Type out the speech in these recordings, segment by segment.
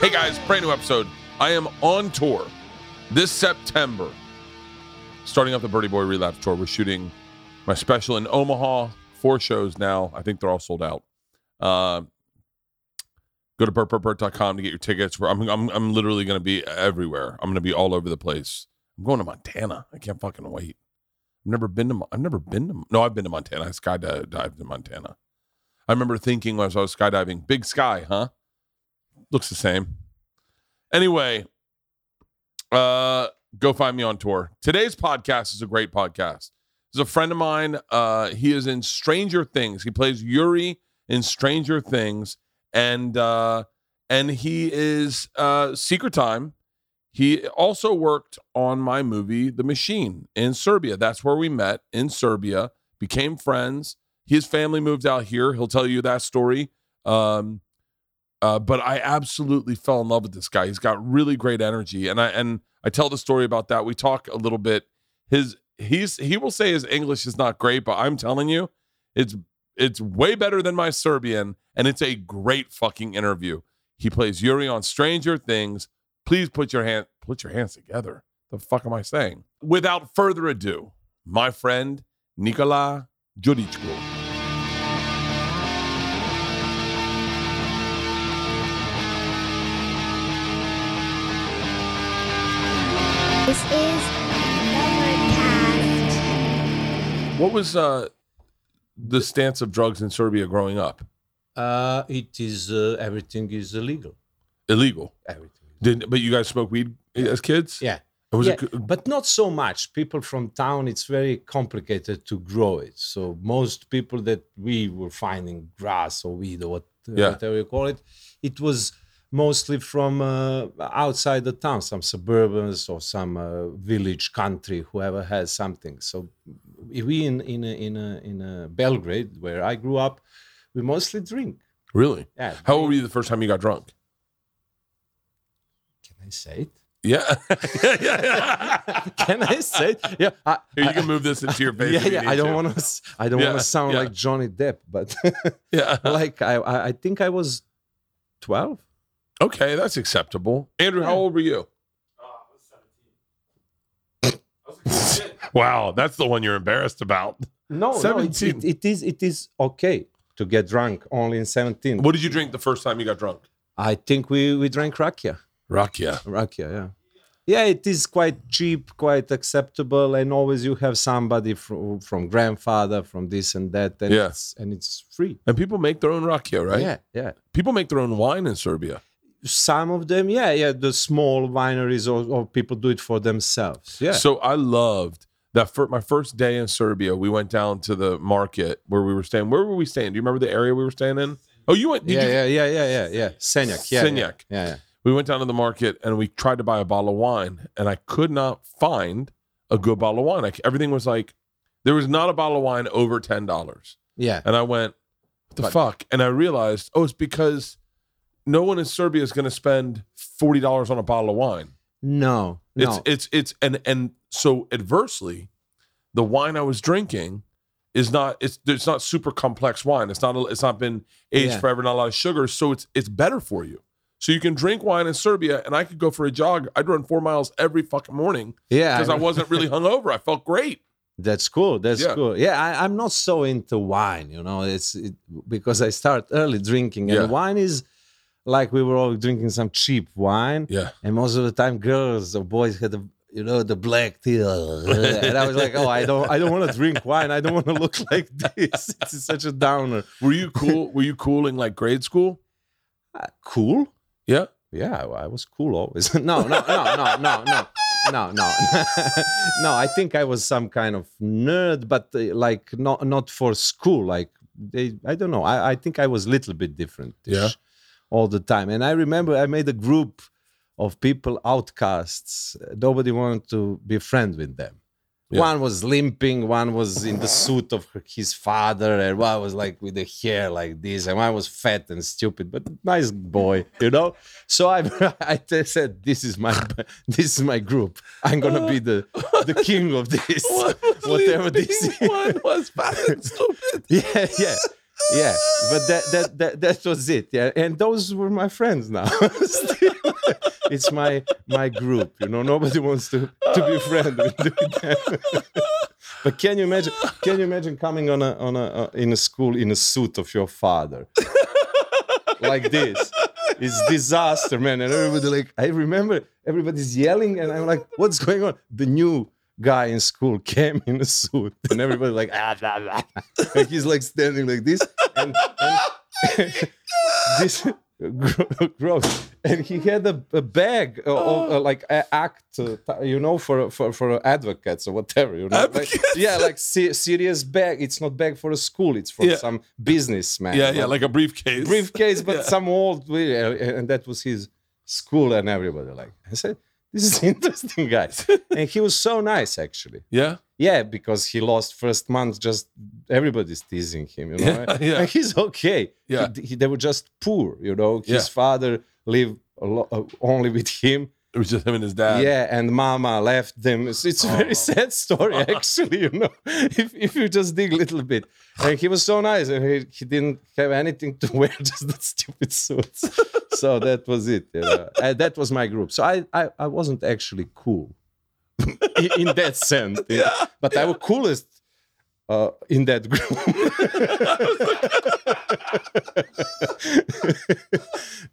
Hey guys, brand new episode. I am on tour this September. Starting up the Berty Boy Relapse Tour. We're shooting my special in Omaha. Four shows now. I think they're all sold out. Uh, go to bertbertbert.com to get your tickets. I'm, I'm, I'm literally going to be everywhere. I'm going to be all over the place. I'm going to Montana. I can't fucking wait. I've never been to. I've never been to. No, I've been to Montana. I skydived in Montana. I remember thinking as I was skydiving, big sky, huh? Looks the same. Anyway, uh, go find me on tour. Today's podcast is a great podcast. There's a friend of mine. Uh, he is in Stranger Things. He plays Yuri in Stranger Things, and uh, and he is uh, Secret Time. He also worked on my movie The Machine in Serbia. That's where we met in Serbia. Became friends. His family moved out here. He'll tell you that story. Um, uh, but I absolutely fell in love with this guy. He's got really great energy, and I and I tell the story about that. We talk a little bit. His he's he will say his English is not great, but I'm telling you, it's it's way better than my Serbian, and it's a great fucking interview. He plays Yuri on Stranger Things. Please put your hand put your hands together. The fuck am I saying? Without further ado, my friend Nikola Djuricko. This is Overcast. What was uh, the stance of drugs in Serbia growing up? Uh, it is uh, everything is illegal. Illegal. Everything. Did but you guys smoke weed as kids? Yeah. Was yeah, it but not so much. People from town, it's very complicated to grow it. So most people that we were finding grass or weed or what, Yeah. whatever you call it, it was mostly from uh, outside the town, some suburbans or some uh, village, country, whoever has something. So we in in a, in a, in a Belgrade, where I grew up, we mostly drink. Really? Yeah. How old were you the first time you got drunk? Can I say it? Yeah. yeah, yeah. Can I say? It? Yeah. I, Here, you I- can move this into your face. yeah, yeah. I don't want to. I don't Yeah, want to sound yeah. like Johnny Depp, but Yeah. like I, I, I think I was twelve. Okay, that's acceptable. Andrew, how old were you? wow, that's the one you're embarrassed about. No, no, it, 17. it, it is. It is okay to get drunk only in seventeen. What did you drink the first time you got drunk? I think we we drank rakia. Rakia. Rakia, yeah. Yeah, it is quite cheap, quite acceptable, and always you have somebody from from grandfather, from this and that, and Yeah. it's and it's free. And people make their own rakia, right? Yeah, yeah. People make their own wine in Serbia. Some of them, yeah, yeah. The small wineries or, or people do it for themselves. Yeah. So I loved that for my first day in Serbia, we went down to the market where we were staying. Where were we staying? Do you remember the area we were staying in? Oh, you went. did yeah, you- yeah, yeah, yeah, yeah, yeah. Senjak, yeah, Senjak. Yeah, yeah. We went down to the market and we tried to buy a bottle of wine, and I could not find a good bottle of wine. Like everything was like, there was not a bottle of wine over ten dollars, yeah. and I went, "What the But- fuck?" And I realized, oh, it's because no one in Serbia is going to spend forty dollars on a bottle of wine. No, no. It's it's it's and and so adversely, the wine I was drinking is not it's it's not super complex wine. It's not it's not been aged Yeah. forever, not a lot of sugar, so it's it's better for you. So you can drink wine in Serbia, and I could go for a jog. I'd run four miles every fucking morning yeah, because I wasn't really hungover. I felt great. That's cool. That's Yeah. cool. Yeah, I, I'm not so into wine, you know. It's it, because I start early drinking, and Yeah. wine is like we were all drinking some cheap wine. Yeah. And most of the time, girls or boys had the you know the black tea, and I was like, oh, I don't, I don't want to drink wine. I don't want to look like this. It's such a downer. Were you cool? Were you cool in like grade school? Uh, cool. Yeah. Yeah, I was cool always. no, no, no, no, no, no. No, no, no. I think I was some kind of nerd, but uh, like not not for school. Like they, I don't know. I, I think I was a little bit different. Yeah all the time. And I remember I made a group of people outcasts. Nobody wanted to be friends with them. Yeah. One was limping, one was in the suit of his father, and one was like with the hair like this, and one was fat and stupid, but nice boy, you know. So I, I said, "This is my, this is my group. I'm gonna be the, the king of this, whatever this is." One was fat and stupid. Yeah, yeah, yeah but that, that that that was it yeah and those were my friends now. It's my my group you know nobody wants to to be friends with them. But can you imagine can you imagine coming on a on a uh, in a school in a suit of your father? Like this. It's disaster man and everybody like i remember everybody's yelling and i'm like what's going on? The new guy in school came in a suit and everybody like ah, blah, blah. like he's like standing like this and, and this gross and he had a, a bag uh, of uh, like act uh, you know for for for advocates or whatever you know like, yeah like se- serious bag it's not bag for a school it's for Yeah. some businessman Yeah, yeah, like a briefcase. briefcase, but Yeah. some old, and that was his school, and everybody like. I said, "This is interesting, guys," and he was so nice, actually. Yeah. Yeah, because he lost first month. Just everybody's teasing him, you know. Yeah, yeah. And he's okay. Yeah. He- he- they were just poor, you know. His Yeah. father lived uh, only with him. It was just him and his dad. Yeah, and Mama left them. It's, it's a very Oh. sad story, actually. You know, if if you just dig a little bit, and he was so nice, and he, he didn't have anything to wear, just that stupid suits. So that was it. You know? And that was my group. So I I, I wasn't actually cool in, in that sense, Yeah, but I was coolest. Uh, in that group,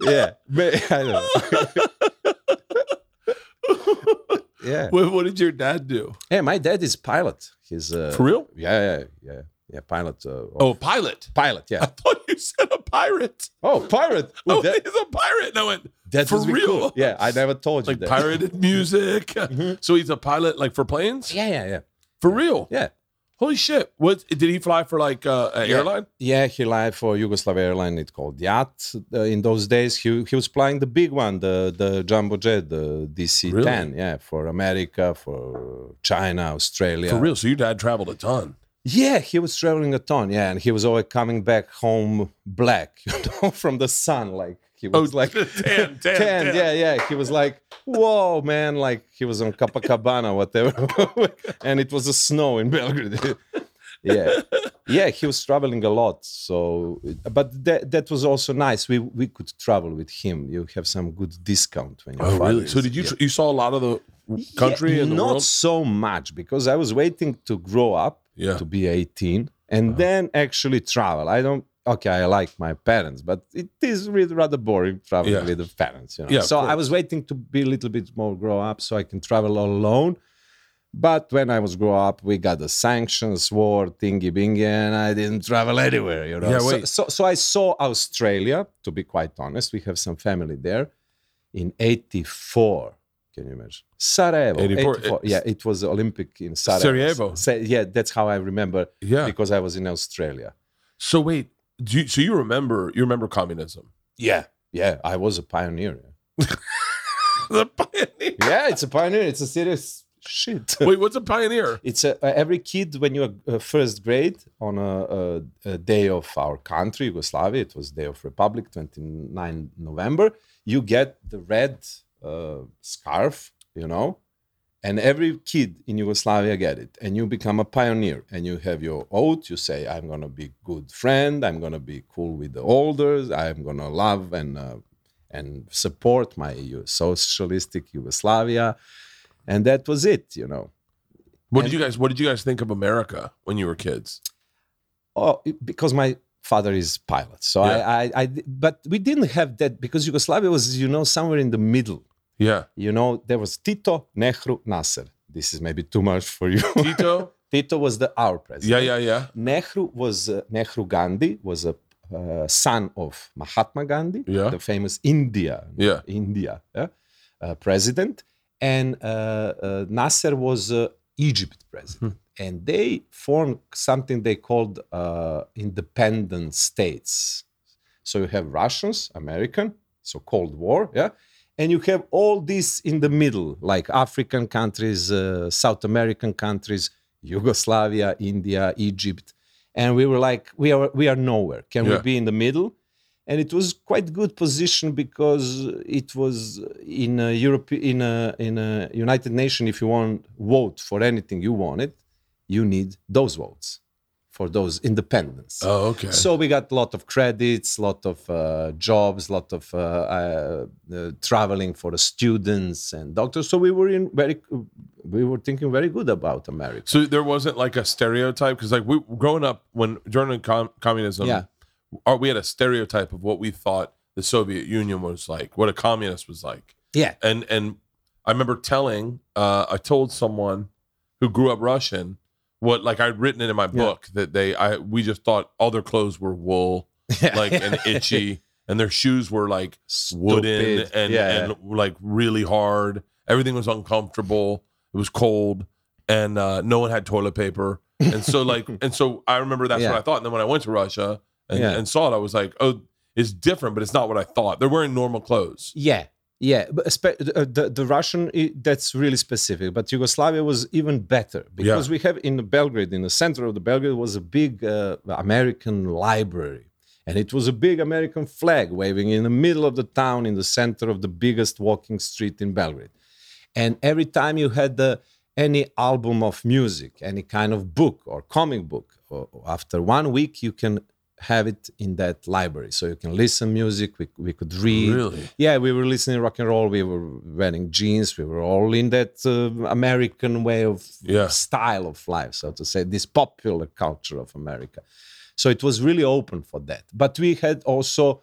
yeah, but I know. yeah, What, what did your dad do? Yeah, my dad is pilot. He's uh, For real? Yeah, yeah, yeah, yeah. Pilot. Uh, Oh, pilot. pilot. Yeah. I thought you said a pirate. Oh, pirate. Oh, that, he's a pirate. No, it, that for real. cool. Yeah, I never told you like that. pirated music. So he's a pilot, like for planes. Yeah, yeah, yeah, For real. yeah. Holy shit! What did he fly for? Like uh, an Yeah. airline? Yeah, he lied for Yugoslav airline. It called JAT. Uh, in those days, he he was flying the big one, the the jumbo jet, the DC-10. Really? Yeah, for America, for China, Australia. For real. So your dad traveled a ton. Yeah, he was traveling a ton. Yeah, and he was always coming back home black, you know, from the sun. Like he oh, was like Oh, tan, tan, tan. Yeah, yeah. He was like, whoa, man! Like he was on Copacabana, whatever, and it was a snow in Belgrade. yeah, yeah. He was traveling a lot. So, but that that was also nice. We we could travel with him. You have some good discount when you. Oh, really? So did you you saw a lot of the country yeah, and the not world? so much because I was waiting to grow up Yeah. Uh-huh. to be 18 and then actually travel. I don't okay, I like my parents, but it is really rather boring traveling Yeah. with the parents, you know. Yeah, so I was waiting to be a little bit more grow up so I can travel all alone. But when I was grow up, we got the sanctions war, thingy bingy, and I didn't travel anywhere, you know. Yeah, So- so, so I saw Australia, to be quite honest. We have some family there in 84. Can you imagine? Sarajevo. 84, 84. it's- Yeah, it was Olympic in Sarajevo. Sarajevo. Sa- yeah, that's how I remember Yeah. because I was in Australia. So wait, do you, so you remember you remember communism? Yeah. Yeah, I was a pioneer. The pioneer. Yeah, it's a pioneer. It's a serious shit. Wait, what's a pioneer? It's a, uh, every kid when you're uh, first grade on a, a, a day of our country, Yugoslavia. It was Day of Republic, 29 November. You get the red uh, scarf, you know, and every kid in Yugoslavia get it, and you become a pioneer. And you have your oath. You say, "I'm gonna be good friend. I'm gonna be cool with the elders. I'm gonna love and uh, and support my socialistic Yugoslavia." And that was it, you know. What And- did you guys What did you guys think of America when you were kids? Oh, because my father is pilot. So Yeah. I, I, I, but we didn't have that because Yugoslavia was, you know, somewhere in the middle. Yeah, You know, there was Tito, Nehru, Nasser. This is maybe too much for you. Tito. Tito was the our president. yeah, yeah. Yeah. Nehru was uh, Nehru Gandhi was a uh, son of Mahatma Gandhi, Yeah. the famous India, Yeah. India yeah, uh, president, and uh, uh, Nasser was uh, Egypt president, Hmm. And they formed something they called uh, independent states. So you have Russians, American, so Cold War, yeah, and you have all this in the middle, like African countries, uh, South American countries, Yugoslavia, India, Egypt, and we were like, we are we are nowhere. Can Yeah. we be in the middle? And it was quite good position because it was in a Europe, in a in a United Nation. If you want vote for anything you wanted, you need those votes for those independence. Oh, okay. So we got a lot of credits, a lot of uh, jobs, a lot of uh, uh, uh, traveling for the students and doctors. So we were in very, we were thinking very good about America. So there wasn't like a stereotype because like we growing up when during com- communism, Yeah. our, we had a stereotype of what we thought the Soviet Union was like, what a communist was like, Yeah, and and I remember telling, uh, I told someone who grew up Russian what like I'd written it in my book that they I we just thought all their clothes were wool like and itchy and their shoes were like wooden Stupid. and Yeah. and like really hard. Everything was uncomfortable. It was cold, and uh, no one had toilet paper. And so like and so I remember that's Yeah. what I thought. And then when I went to Russia and, Yeah. and saw it, I was like, oh, it's different, but it's not what I thought. They're wearing normal clothes. Yeah, yeah. Uh, the the Russian that's really specific. But Yugoslavia was even better because we have in Belgrade, in the center of the Belgrade, was a big uh, American library, and it was a big American flag waving in the middle of the town, in the center of the biggest walking street in Belgrade. And every time you had the any album of music, any kind of book or comic book, or after one week you can have it in that library, so you can listen music. We, we could read. Really? Yeah, we were listening rock and roll. We were wearing jeans. We were all in that uh, American way of Yeah. style of life, so to say, this popular culture of America. So it was really open for that. But we had also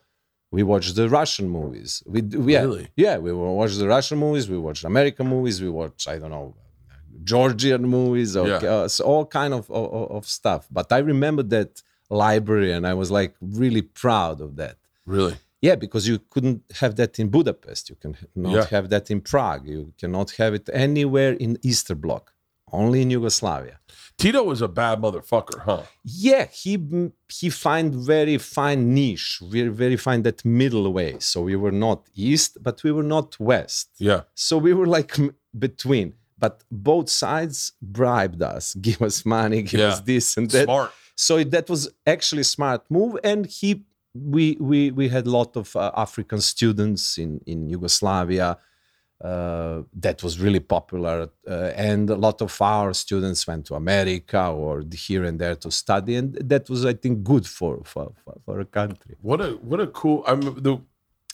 we watched the Russian movies. We yeah, Really? yeah we will watch the Russian movies. We watched American movies. We watched I don't know Georgian movies or Yeah. uh, so all kind of, of of stuff. But I remember that library, and I was like really proud of that. Really? Yeah, because you couldn't have that in Budapest. You can not Yeah. have that in Prague. You cannot have it anywhere in Eastern Bloc. Only in Yugoslavia. Tito was a bad motherfucker, huh? Yeah, he he find very fine niche, very very fine that middle way. So we were not east, but we were not west. Yeah. So we were like between. But both sides bribed us, give us money, give Yeah. us this and that. Smart. So that was actually a smart move, and he we we we had a lot of uh, African students in in Yugoslavia. Uh, that was really popular, uh, and a lot of our students went to America or here and there to study, and that was, I think, good for for, for, a country. What a what a cool. I'm the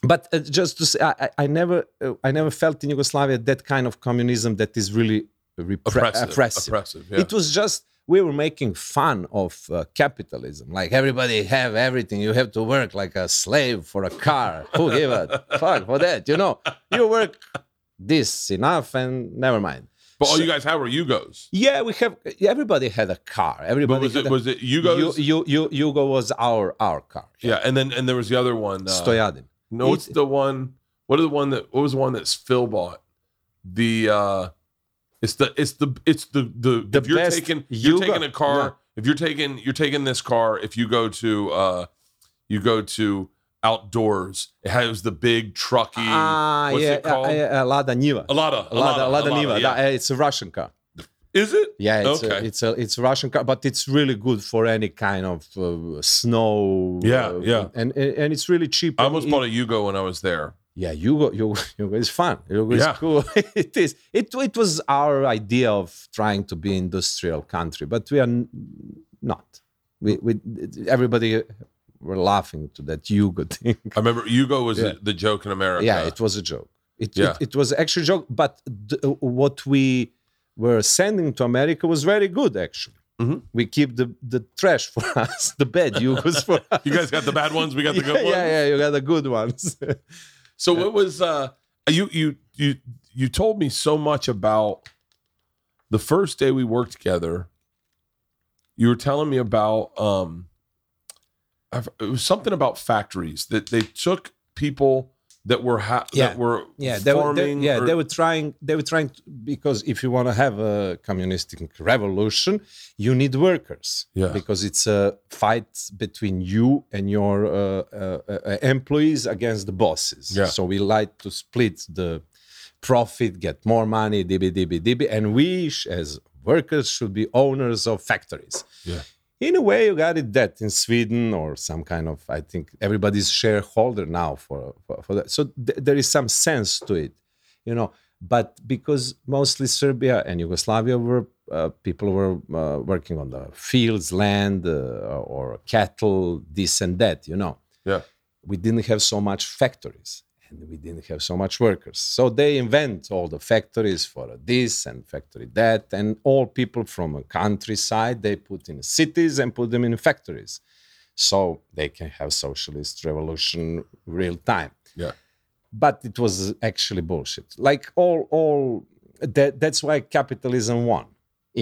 But uh, just to say, I, I- I never uh, I never felt in Yugoslavia that kind of communism that is really repre- oppressive. oppressive. Oppressive. Yeah. It was just we were making fun of uh, capitalism. Like everybody have everything. You have to work like a slave for a car. Who give a fuck for that? You know, you work this enough and never mind. but all so- you guys had were Yugos. Yeah, we have. Everybody had a car. But Everybody was had it a, was it Yugos? You, you, you, Yugo was our our car. yeah, and then and there was the other one. Uh, Stojadin. No, it's the one. What are the one that? What was the one that Phil bought? The uh it's the it's the it's the the, The if you're taking you're taking a car no. if you're taking you're taking this car if you go to uh you go to outdoors it has the big trucky Ah, what's yeah, it called uh, uh, Lada Niva. Alada Lada, Lada Alada, Niva. yeah. It's a Russian car. is it Yeah, it's Okay. a, it's a it's a Russian car, but it's really good for any kind of uh, snow. Yeah, uh, yeah. and and and it's really cheap. I almost It- bought a Yugo when I was there Yeah, Yugo, Yugo, Yugo is fun. Yugo is cool. it is. It it was our idea of trying to be industrial country, but we are not. We we everybody were laughing to that Yugo thing. I remember Yugo was Yeah. the, the joke in America Yeah, it was a joke. It, Yeah. it, it was actually a joke, but what we were sending to America was very good, actually. Mhm. We keep the, the trash for us, the bad Yugos for us. you guys got the bad ones we got the yeah, good ones yeah, yeah, you got the good ones. So what was uh you you you you told me so much about the first day we worked together. You were telling me about um I've, it was something about factories that they took people that were ha- Yeah. that were yeah, they were, they, yeah, or- they were trying. They were trying to, because if you want to have a communistic revolution, you need workers. Yeah. Because it's a fight between you and your uh, uh, uh, employees against the bosses. Yeah. So we like to split the profit, get more money, dibby dibby dibby, and we as workers should be owners of factories yeah in a way you got it that in sweden or some kind of i think everybody's shareholder now for for, for that so th- there is some sense to it you know but because mostly serbia and yugoslavia were uh, people were uh, working on the fields, land, uh, or cattle, this and that. You know, Yeah. we didn't have so much factories and we didn't have so much workers. So they invent all the factories for this and factory that, and all people from a countryside they put in cities and put them in factories, so they can have socialist revolution real time Yeah. but it was actually bullshit. Like all, all that. That's why capitalism won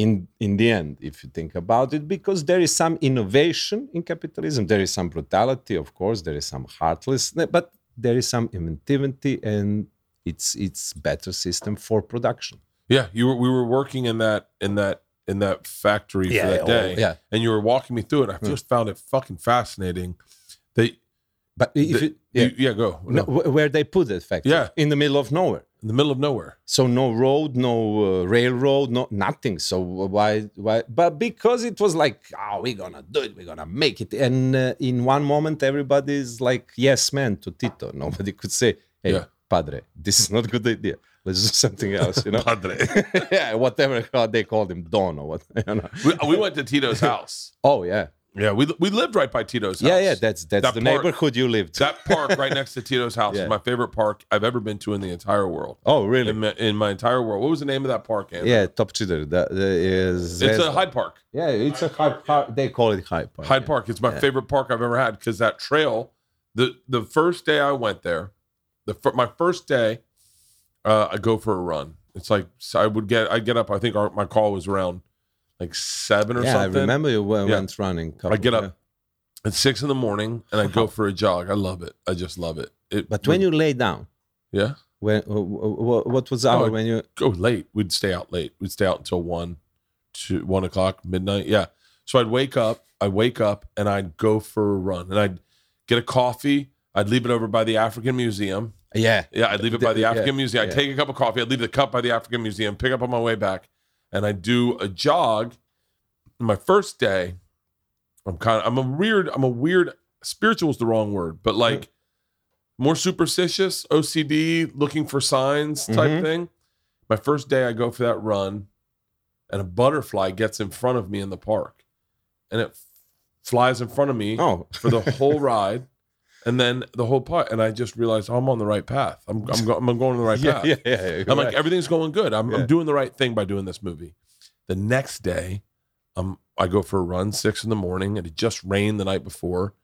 in in the end, if you think about it, because there is some innovation in capitalism. There is some brutality, of course. There is some heartlessness, but there is some inventivity, and it's it's better system for production. Yeah, you were we were working in that in that in that factory Yeah, for that oh, day. yeah. Hmm. And you were walking me through it. I just found it fucking fascinating. They But if the- you, yeah, you- yeah, go. no, wh- where they put that factory, Yeah. in the middle of nowhere. In the middle of nowhere. so no road no uh, railroad no nothing so why why but because it was like oh we're gonna do it we're gonna make it and uh, in one moment everybody's like yes man to tito nobody could say hey Yeah. padre this is not a good idea let's do something else you know Padre. yeah whatever they called him don or what you know we, we went to Tito's house. oh yeah Yeah, we we lived right by Tito's house. yeah yeah that's that's That the park- neighborhood you lived that park right next to Tito's house Yeah. is my favorite park I've ever been to in the entire world. oh really In my, in my entire world. What was the name of that park? Andrew? yeah Topčider that is It's a Hyde Park. yeah it's a Hyde Park they call it Hyde Park Hyde yeah. Park. It's my favorite park I've ever had because that trail. The the first day I went there, the my first day, uh, I go for a run. It's like so I would get I get up. I think our, my call was around like seven or yeah, something. I remember you went, Yeah. went running. I get up at six in the morning and I go for a jog. I love it. I just love it. it But when you lay down, yeah when what, was the oh, hour Oh, when you? go late, we'd stay out late. We'd stay out until one, two, one o'clock, midnight. Yeah. So I'd wake up. I'd wake up and I'd go for a run and I'd get a coffee. I'd leave it over by the African Museum. Yeah, Yeah, I'd leave it by the Yeah, African Museum. I'd yeah. take a cup of coffee. I'd leave the cup by the African Museum, pick up on my way back, and I'd do a jog. My first day, I'm kind of, I'm a weird, I'm a weird, spiritual is the wrong word, but like more superstitious, OCD, looking for signs type Mhm. thing. My first day, I go for that run, and a butterfly gets in front of me in the park, and it flies in front of me Oh, for the whole ride, and then the whole part. And I just realized oh, I'm on the right path. I'm I'm, go, I'm going on the right yeah, path. yeah, yeah. you're I'm like everything's going good. I'm, Yeah. I'm doing the right thing by doing this movie. The next day, um, I go for a run six in the morning, and it just rained the night before,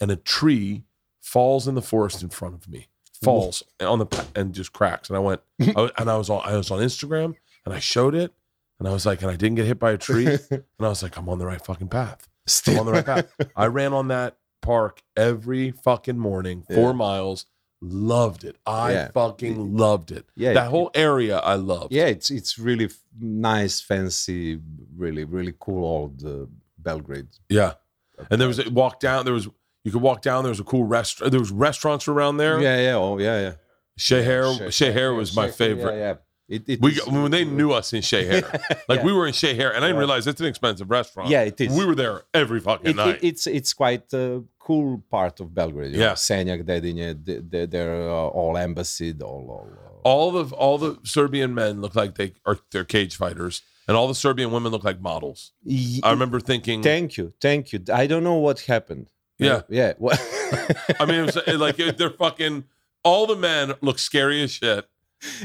and a tree falls in the forest in front of me, falls on the and just cracks. And I went, I was, and I was on I was on Instagram, and I showed it, and I was like, and I didn't get hit by a tree, and I was like, I'm on the right fucking path. I'm Still on the right path. I ran on that park every fucking morning, four miles. Loved it. I Yeah. fucking loved it. Yeah, that whole area I loved. yeah, it's it's really nice, fancy, really really cool old uh, Belgrade. yeah. And there was a walk down. There was you could walk down. There was a cool restaurant. There was restaurants around there. Yeah, yeah, oh yeah, yeah. Shea- Shea was my favorite. Yeah, yeah. It, it We is- when they knew us in Shea Hair, like we were in Shea Hair, and I didn't realize it's an expensive restaurant. Yeah, it is. We were there every fucking it, night. it, it's it's quite a cool part of Belgrade. you Yeah. know, Senjak, Dedinje, they- they- they're uh, all embassied, all all. Uh, all the all the Serbian men look like they are they're cage fighters, and all the Serbian women look like models. y- I remember thinking, Thank you, thank you. I don't know what happened. Yeah. yeah. What? I mean, it was like they're fucking. All the men look scary as shit.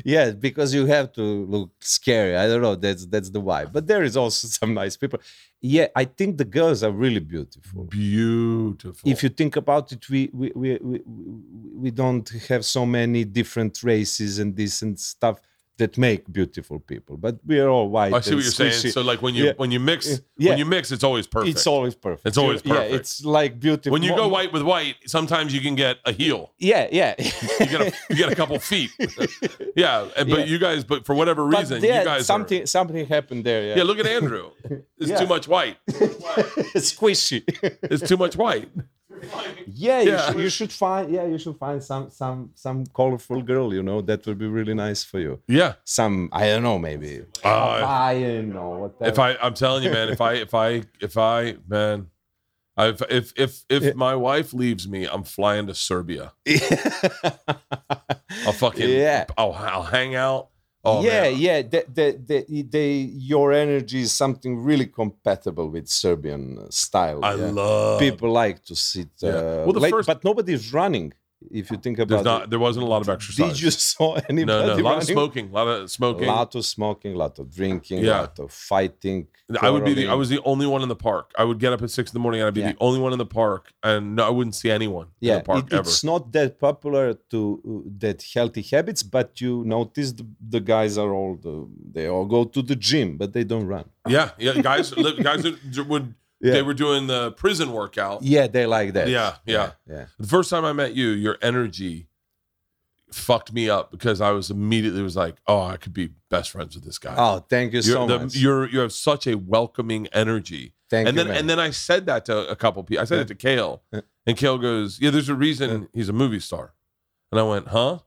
Yeah, because you have to look scary. I don't know. That's that's the why. But there is also some nice people. Yeah, I think the girls are really beautiful. Beautiful. If you think about it, we we, we we we don't have so many different races and this and stuff that make beautiful people. But we are all white. Oh, I see what you're saying. So like when you Yeah. when you mix Yeah. when you mix, it's always perfect. It's always perfect. It's always perfect. Yeah, it's like beautiful. when you go white with white, sometimes you can get a heel. Yeah, yeah. You get a, you get a couple feet. yeah, and- but Yeah. you guys, but for whatever reason, you guys something something happened there. Yeah, yeah, look at Andrew. It's too much white. It's squishy. It's too much white. Yeah, you, Yeah. should, you should find yeah you should find some some some colorful girl. You know that would be really nice for you. Yeah. Some I don't know maybe Uh, Hawaiian or whatever. if I, I'm telling you, man, if I, if I, if I, man, if if if if my wife leaves me, I'm flying to Serbia. I'll fucking, Yeah. I'll I'll hang out. Oh, yeah, man. yeah. The, the, the, they, your energy is something really compatible with Serbian style. I yeah. love People like to sit. Yeah. Uh, Well, the first- but nobody's running. If you think There's about not. it. There wasn't a lot of exercise. Did you saw anybody no, no. A lot of smoking. A lot of smoking. lot of smoking, lot of drinking, Yeah. lot of fighting. I would be the. I was the only one in the park. I would get up at six in the morning and I'd be Yeah. the only one in the park, and no, I wouldn't see anyone in yeah. the park it- ever. it's not that popular to uh, that healthy habits, but you notice the, the guys are all the, they all go to the gym, but they don't run. Yeah, yeah. Guys, guys would. Yeah. They were doing the prison workout. Yeah, they like that. Yeah, yeah. yeah. The first time I met you, your energy fucked me up because I was immediately was like, oh, I could be best friends with this guy. Oh, thank you you're, so the- much. you're you have such a welcoming energy. Thank and you, then man. and then I said that to a couple people. I said it to Kale, and Kale goes, "Yeah, there's a reason he's a movie star." And I went, "Huh?"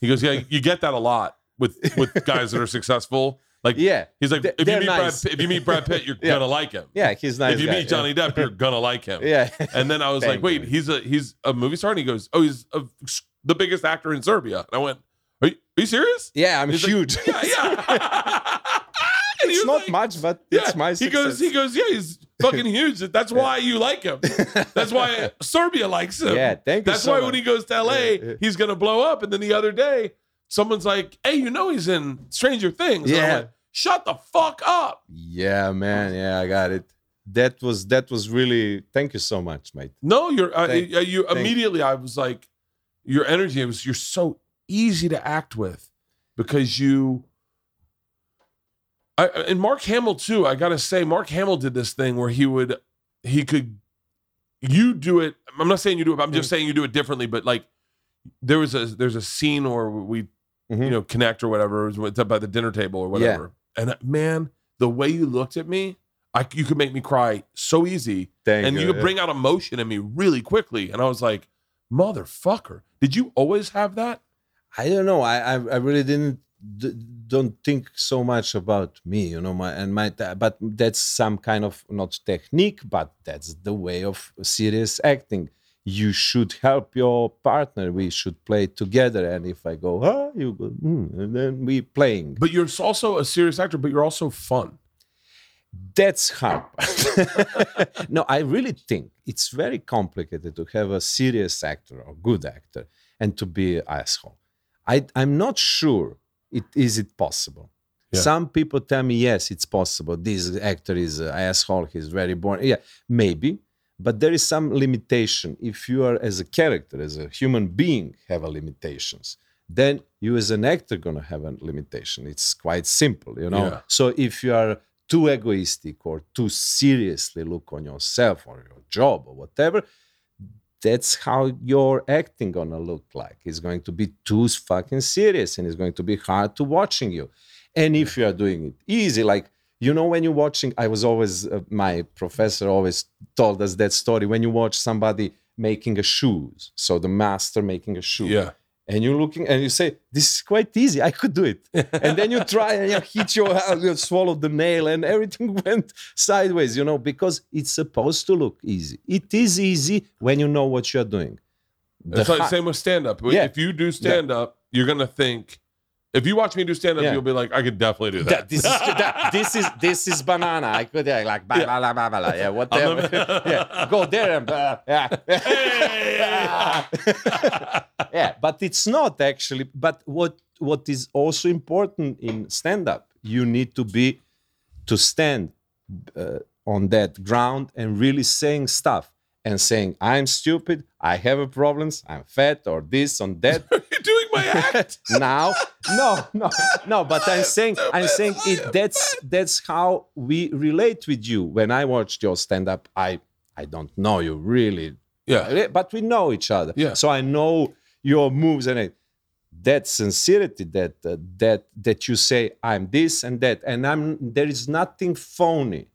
He goes, "Yeah, you get that a lot with with guys that are successful. Like, yeah, he's like, if you meet nice. Brad, Pitt, if you meet Brad Pitt, you're Yeah. gonna like him. yeah, he's nice. if you guy, meet Johnny Depp, you're gonna like him. yeah, And then I was like, wait, he's a he's a movie star, and he goes, oh, he's a, the biggest actor in Serbia. And I went, are you, are you serious? yeah, I'm He's like, huge. yeah, yeah. And it's not like- much, but Yeah. it's my he success. goes, he goes, yeah, he's fucking huge. That's why you like him. That's why Serbia likes him. Yeah, thank you That's so why much. when he goes to LA, Yeah, yeah. he's gonna blow up. And then the other day, someone's like, hey, you know he's in Stranger Things. Yeah. went, Shut the fuck up. Yeah, man. Yeah, I got it. That was that was really. Thank you so much, mate. No, you're uh, Thank- uh, you thank- immediately. I was like, your energy. Was you're so easy to act with because you. I and Mark Hamill too. I gotta say, Mark Hamill did this thing where he would, he could, you do it. I'm not saying you do it. But I'm just Mm. saying you do it differently. But like, there was a there's a scene where we, Mhm. you know, connect or whatever. It was by the dinner table or whatever. Yeah. And uh, man, the way you looked at me, I you could make me cry so easy Thank and you. you could bring out emotion in me really quickly. And I was like, motherfucker, did you always have that? I don't know. I I, I really didn't d- don't think so much about me, you know. My and my but that's some kind of not technique, but that's the way of serious acting. You should help your partner. We should play together. And if I go, ah, you go, mm, and then we playing. But you're also a serious actor, but you're also fun. That's hard. no, I really think it's very complicated to have a serious actor or good actor and to be an asshole. I, I'm not sure it is it possible. Yeah. Some people tell me yes, it's possible. This actor is an asshole. He's very boring. Yeah, maybe, but there is some limitation. If you are as a character, as a human being, have a limitations, then you as an actor gonna have a limitation. It's quite simple, you know. Yeah. So if you are too egoistic or too seriously look on yourself or your job or whatever, that's how your acting gonna look like. It's going to be too fucking serious and it's going to be hard to watching you. And if you are doing it easy, like you know, when you're watching, I was always uh, my professor always told us that story when you watch somebody making a shoes. So the master making a shoe Yeah. and you're looking and you say this is quite easy i could do it and then you try and you hit your you swallow the nail and everything went sideways you know because it's supposed to look easy it is easy when you know what you're doing The It's like same with stand up. Yeah. If you do stand up, you're going to think, if you watch me do stand up, Yeah. you'll be like, I could definitely do that, that. this is that, this is this is banana. I could yeah, like blah, blah, blah, blah, blah, yeah, whatever. yeah, go there and uh, yeah. yeah, but it's not actually. But what what is also important in stand up, you need to be to stand uh, on that ground and really saying stuff and saying I'm stupid, I have a problems, I'm fat or this on that. My act. now no no no but i'm saying i'm saying it that's that's how we relate with you when i watched your stand up i i don't know you really Yeah. but we know each other Yeah. so i know your moves and it, that sincerity that uh, that that you say i'm this and that and i'm there is nothing phony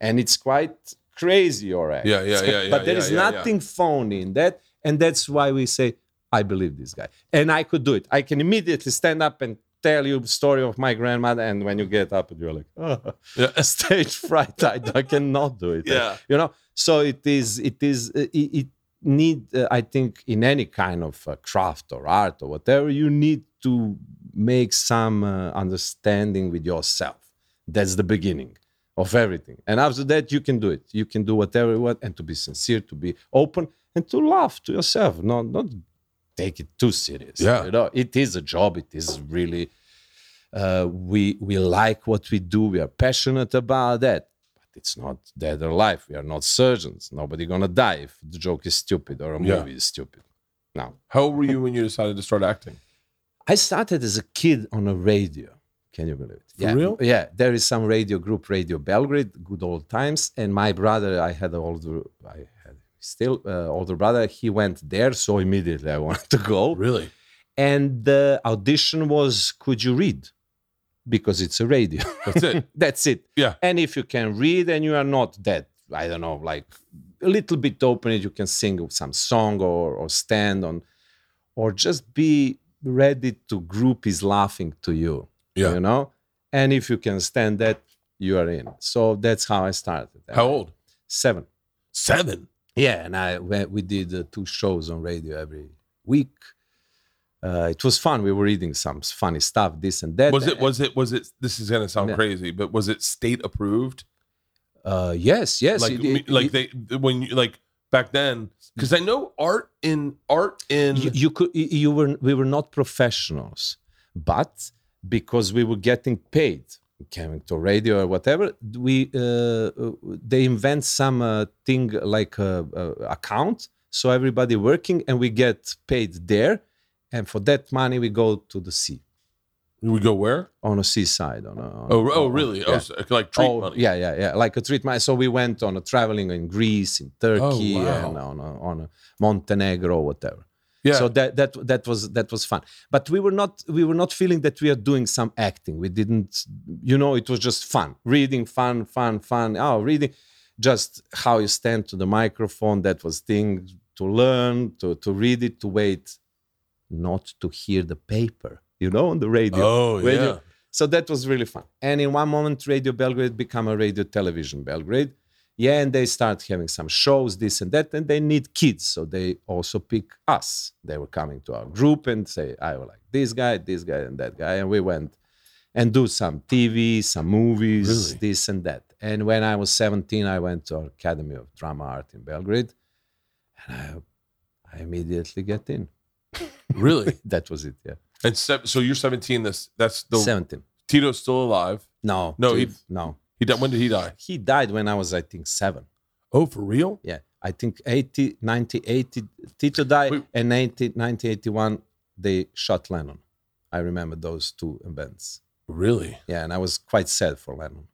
and it's quite crazy your act Yeah, yeah, yeah, yeah, but there yeah, is yeah. nothing phony in that and that's why we say i believe this guy and i could do it i can immediately stand up and tell you the story of my grandmother and when you get up you're like oh, Yeah. stage fright I, I cannot do it Yeah. you know so it is it is uh, it, it need uh, i think in any kind of uh, craft or art or whatever you need to make some uh, understanding with yourself. That's the beginning of everything. And after that, you can do it. You can do whatever you want and to be sincere, to be open, and to laugh to yourself. Not not take it too serious. Yeah. you know, it is a job. It is really. Uh, we we like what we do. We are passionate about that. But it's not dead or alive. We are not surgeons. Nobody gonna die if the joke is stupid or a Yeah. movie is stupid. Now, How old were you when you decided to start acting? I started as a kid on a radio. Can you believe it? For yeah. real? Yeah. There is some radio group, Radio Belgrade, good old times. And my brother, I had an older, I still uh, older brother. He went there, so immediately I wanted to go. Really? And the audition was, could you read? Because it's a radio. That's it. That's it. Yeah. And if you can read and you are not that, I don't know, like a little bit open, it, you can sing some song or, or stand on, or just be ready to group is laughing to you. Yeah. You know? And if you can stand that, you are in. So that's how I started. How old? Seven. Seven. Yeah. And I we, did uh, two shows on radio every week. Uh, it was fun. We were reading some funny stuff, this and that. Was it? Was it? Was it? This is gonna sound Yeah. crazy, but was it state approved? Uh, yes, yes. like, it- it- like it- they when you like back then? Because I know art in art in you, you could you were we were not professionals but because we were getting paid coming to radio or whatever we uh, they invent some uh, thing like a, a account so everybody working and we get paid there and for that money we go to the sea we go where? on a seaside on a on Oh, oh, on- really? yeah. Oh, so, like treat oh, money. yeah, yeah, yeah. Like a treat money. So we went on a traveling in Greece, in Turkey, Oh, wow. and on a, on a Montenegro, whatever. Yeah. So that that that was that was fun. But we were not we were not feeling that we are doing some acting. We didn't, you know, it was just fun. Reading, fun, fun, fun. Oh, reading, just how you stand to the microphone. That was thing to learn, to to read it, to wait, not to hear the paper. You know, on the radio. Oh, you- yeah. so that was really fun. And in one moment, Radio Belgrade become a radio television Belgrade. Yeah, and they start having some shows, this and that, and they need kids. So they also pick us. They were coming to our group and say, I would like this guy, this guy, and that guy. And we went and do some TV, some movies, Really? this and that. And when I was 17, I went to Academy of Drama Art in Belgrade. And I, I immediately get in. Really? That was it, yeah. and se- so you're 17. This that's the 17. Tito's still alive. No. No, no. He died. When did he die? He died when I was, I think, seven. Oh, for real? Yeah, I think 80, 90, 80, Tito died, Wait. and 90, 1981, they shot Lennon. I remember those two events. Really? Yeah, and I was quite sad for Lennon.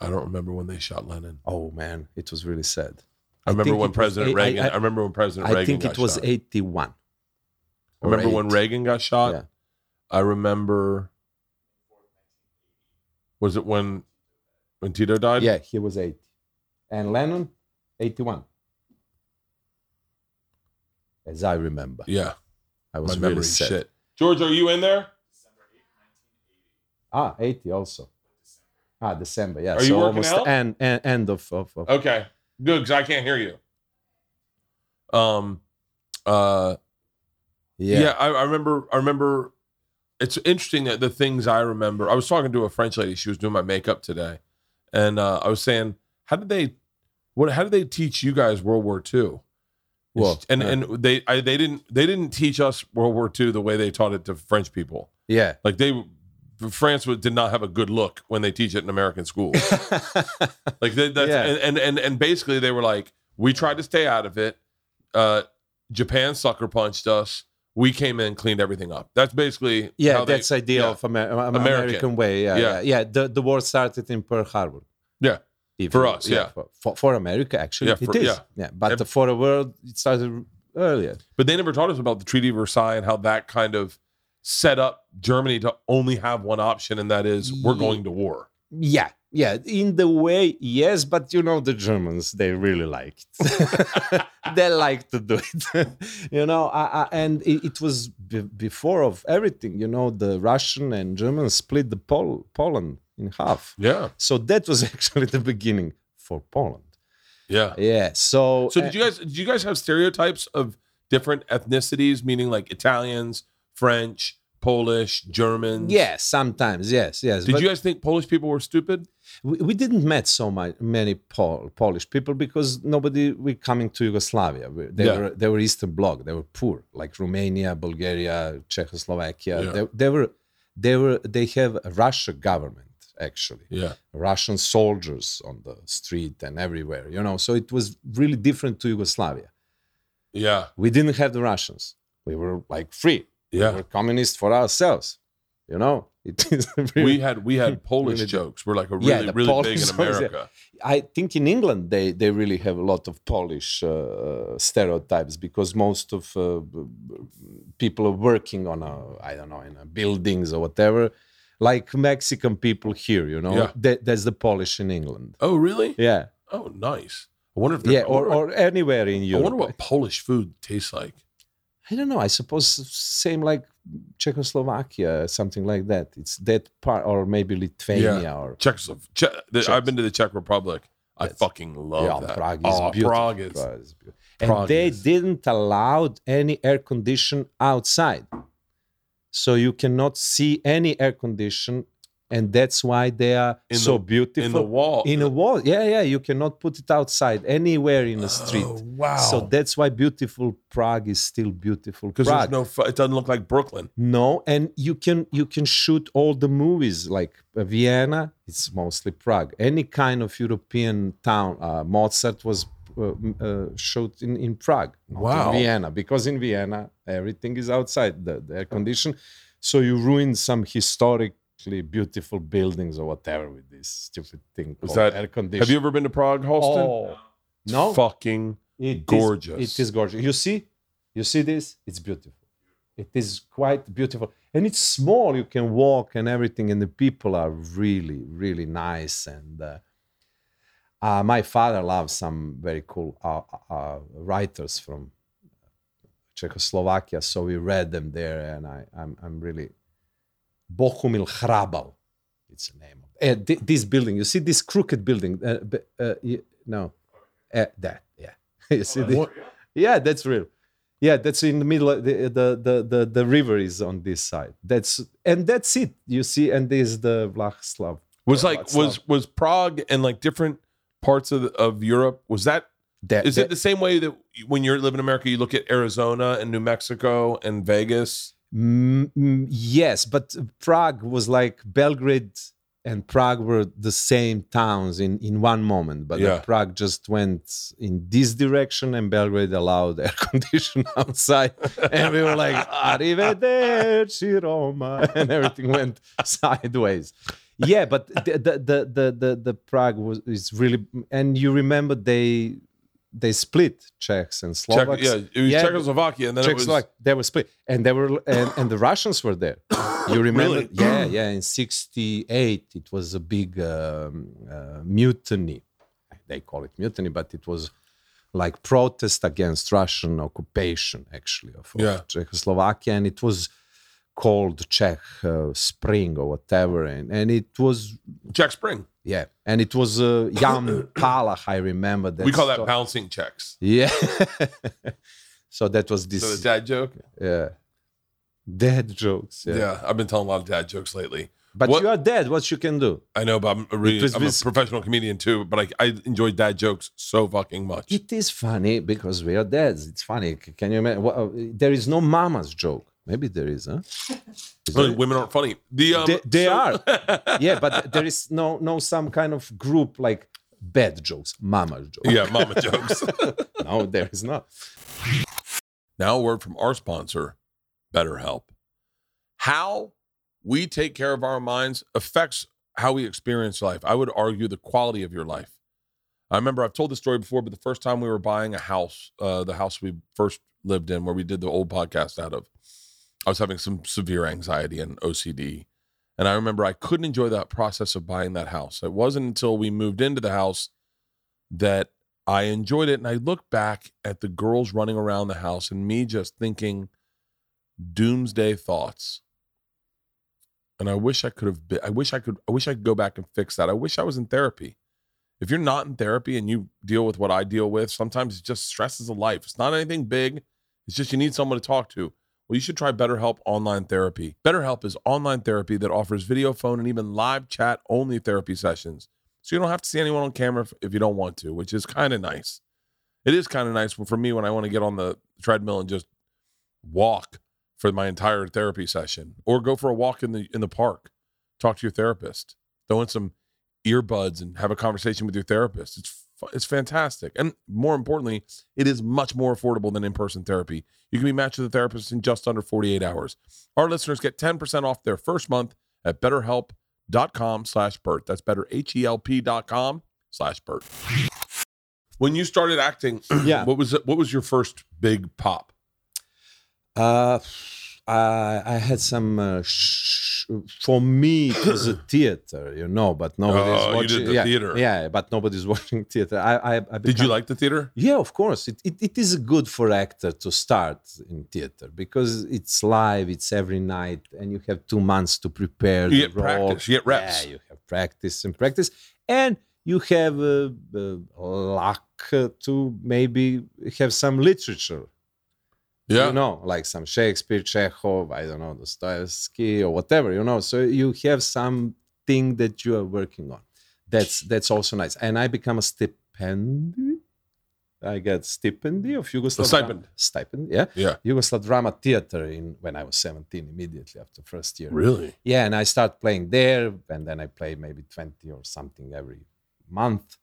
I don't remember when they shot Lennon. Oh man, it was really sad. I remember when it was President I- Reagan. I, I- remember when President I Reagan. think got it was shot. 81. I remember when. Reagan got shot. Yeah. I remember. Was it when when Tito died? Yeah, he was 80. And Lennon, 81. As I remember. Yeah. I My was really sad. shit. George, are you in there? Ah, 80 also. Ah, December, yeah. Are you working almost out? end, end, end of, of, of Okay. Good, because I can't hear you. Um uh yeah. yeah, I, I remember I remember it's interesting that the things I remember. I was talking to a French lady, she was doing my makeup today. And uh, I was saying, how did they what how did they teach you guys World War II? Well, and uh, and they I, they didn't they didn't teach us World War II the way they taught it to French people. Yeah. Like they France did not have a good look when they teach it in American schools. Like they, that's Yeah. and, and and and basically they were like, we tried to stay out of it. Uh, Japan sucker punched us. We came in, cleaned everything up. That's basically yeah, how they- that's idea yeah. of Amer- American. American way. Yeah, Yeah. yeah, yeah. The the war started in Pearl Harbor. Yeah. If For us, yeah. For, for, for America, actually, Yeah, it for- is. yeah. Yeah, but And- for the world, it started earlier. But they never taught us about the Treaty of Versailles and how that kind of set up Germany to only have one option, and that is we're going to war. Yeah, yeah. In the way, yes, but you know the Germans, they really like it. they like to do it, you know. I, I, and it, it was be- before of everything, you know. The Russian and Germans split the Pol- Poland in half, Yeah, so that was actually the beginning for Poland. yeah. Yeah. So, So did uh, you guys did you guys have stereotypes of different ethnicities, meaning like Italians, French, Polish, Germans. Yes, sometimes. Yes, yes. Did but you guys think Polish people were stupid? we, we didn't met so much, many Pol- Polish people because nobody we coming to Yugoslavia. We- They Yeah. were they were Eastern Bloc. They were poor, like Romania, Bulgaria, Czechoslovakia. Yeah. They, they were they were they have a Russia government actually. Yeah. Russian soldiers on the street and everywhere, you know. So it was really different to Yugoslavia. Yeah. We didn't have the Russians. We were like free. Yeah. were communists for ourselves, you know. It is really, We had we had Polish jokes. We're like a Yeah, really the really big Polish in songs, yeah. America. I think in England they they really have a lot of Polish uh, stereotypes because most of uh, people are working on a I don't know in buildings or whatever, like Mexican people here. You know, Yeah. That- that's the Polish in England. Oh, really? Yeah, Oh, nice. I wonder if yeah, or, or anywhere in Europe. I wonder what Polish food tastes like. I don't know. I suppose same like Czechoslovakia, something like that. It's that part, or maybe Lithuania, or Czechoslovakia. Czech, I've been to the Czech Republic. I fucking love yeah, that. Prague is oh, beautiful. Prague is. Prague is beautiful. And Prague they is- didn't allow any air condition outside. So you cannot see any air condition. And that's why they are In so the- beautiful. in the wall. In a wall. Yeah, yeah. You cannot put it outside anywhere in the street. Oh, wow. So that's why beautiful Prague is still beautiful because there's Prague. no, it doesn't look like Brooklyn. No, and you can you can shoot all the movies like uh, Vienna. It's mostly Prague. Any kind of European town. Uh, Mozart was uh, uh, shot in in Prague, not in Vienna, because in Vienna everything is outside the, the air condition. So you ruin some historically beautiful buildings or whatever with this stupid thing Is called that- air condition. Have you ever been to Prague, Halston? Oh, no, Fucking it is- gorgeous. it is gorgeous. You see, you see this? It's beautiful. It is quite beautiful, and it's small. You can walk and everything, and the people are really, really nice. And uh, uh, my father loves some very cool uh, uh, writers from Czechoslovakia, so we read them there, and I, I'm, I'm really Bohumil Hrabal. It's the name of uh, thi- this building. You see this crooked building? Uh, uh, you, no, that yeah. you see the, yeah, that's real. Yeah, that's in the middle. Of the, the the the the river is on this side. That's and that's it. You see, and there's the Vlaslav. was like Václav. was was Prague and like different parts of of Europe? Was that That, is that- it the same way that when you live in America, you look at Arizona and New Mexico and Vegas? Mm, yes, but Prague was like Belgrade and Prague were the same towns in, in one moment, but Yeah. Prague just went in this direction and Belgrade allowed air condition outside. and we were like, Arrivederci Roma, and everything went sideways. Yeah, but the the the the, the, the Prague was is really and you remember they they split Czechs and Czech, Slovaks. yeah, it was Yeah, Czechoslovakia, and then it was they were split, and they were, and, and the Russians were there. You remember? Really? Yeah, yeah. In '68, it was a big um, uh, mutiny. They call it mutiny, but it was like protest against Russian occupation, actually, of, of Yeah. Czechoslovakia, and it was called Czech uh, Spring or whatever, and, and it was Czech Spring. yeah, and it was uh, Jan Palach. I remember that. we call that sto- bouncing checks. yeah. so that was this. So the dad joke. Yeah. Dead jokes. Yeah. Yeah. I've been telling a lot of dad jokes lately. But What- you are dead. What you can do? I know, but I'm a, really, was I'm a professional comedian too. But I, I enjoy dad jokes so fucking much. It is funny because we are dead. It's funny. Can you imagine? Wha- uh, There is no mama's joke. Maybe there is, huh? Is Really, there- women aren't funny. The um, they they so- are. yeah, but there is no no some kind of group like bad jokes, mama jokes. yeah, mama jokes. no, there is not. Now, a word from our sponsor, BetterHelp. How we take care of our minds affects how we experience life. I would argue the quality of your life. I remember I've told this story before, but the first time we were buying a house, uh, the house we first lived in, where we did the old podcast out of, I was having some severe anxiety and OCD. And I remember I couldn't enjoy that process of buying that house. It wasn't until we moved into the house that I enjoyed it. And I look back at the girls running around the house and me just thinking doomsday thoughts. And I wish I could have been, I wish I could, I wish I could go back and fix that. I wish I was in therapy. If you're not in therapy and you deal with what I deal with, sometimes it's just stresses of life. It's not anything big. It's just you need someone to talk to. Well, you should try BetterHelp Online Therapy. BetterHelp is online therapy that offers video, phone, and even live chat only therapy sessions. So you don't have to see anyone on camera if, if you don't want to, which is kind of nice. It is kind of nice for me when I want to get on the treadmill and just walk for my entire therapy session or go for a walk in the in the park. Talk to your therapist. Throw in some earbuds and have a conversation with your therapist. It's it's fantastic. And more importantly, it is much more affordable than in-person therapy. You can be matched with a therapist in just under 48 hours. Our listeners get 10% off their first month at betterhelp.com slash Bert. That's better, H-E-L-P dot com slash Bert. When you started acting, Yeah. what was what was your first big pop? Uh, I, I had some. Uh, sh- for me, it was a theater, you know, but nobody's Oh, you watching. did the yeah, theater. Yeah, but nobody's watching theater. I, I, I Did you like the theater? Yeah, of course. It, it, it is good for actor to start in theater because it's live, it's every night, and you have two months to prepare. You the get practice, you get reps. Yeah, you have practice and practice, and you have uh, uh, luck to maybe have some literature. Yeah. You know, like some Shakespeare, Chekhov, I don't know, Dostoevsky or whatever. You know, so you have something that you are working on. That's that's also nice. And I become a stipend. I got stipend of Yugoslav stipend. stipend, yeah. Yeah. Yugoslav Drama Theater in when I was 17, immediately after first year. Really? Yeah, and I start playing there, and then I play maybe 20 or something every month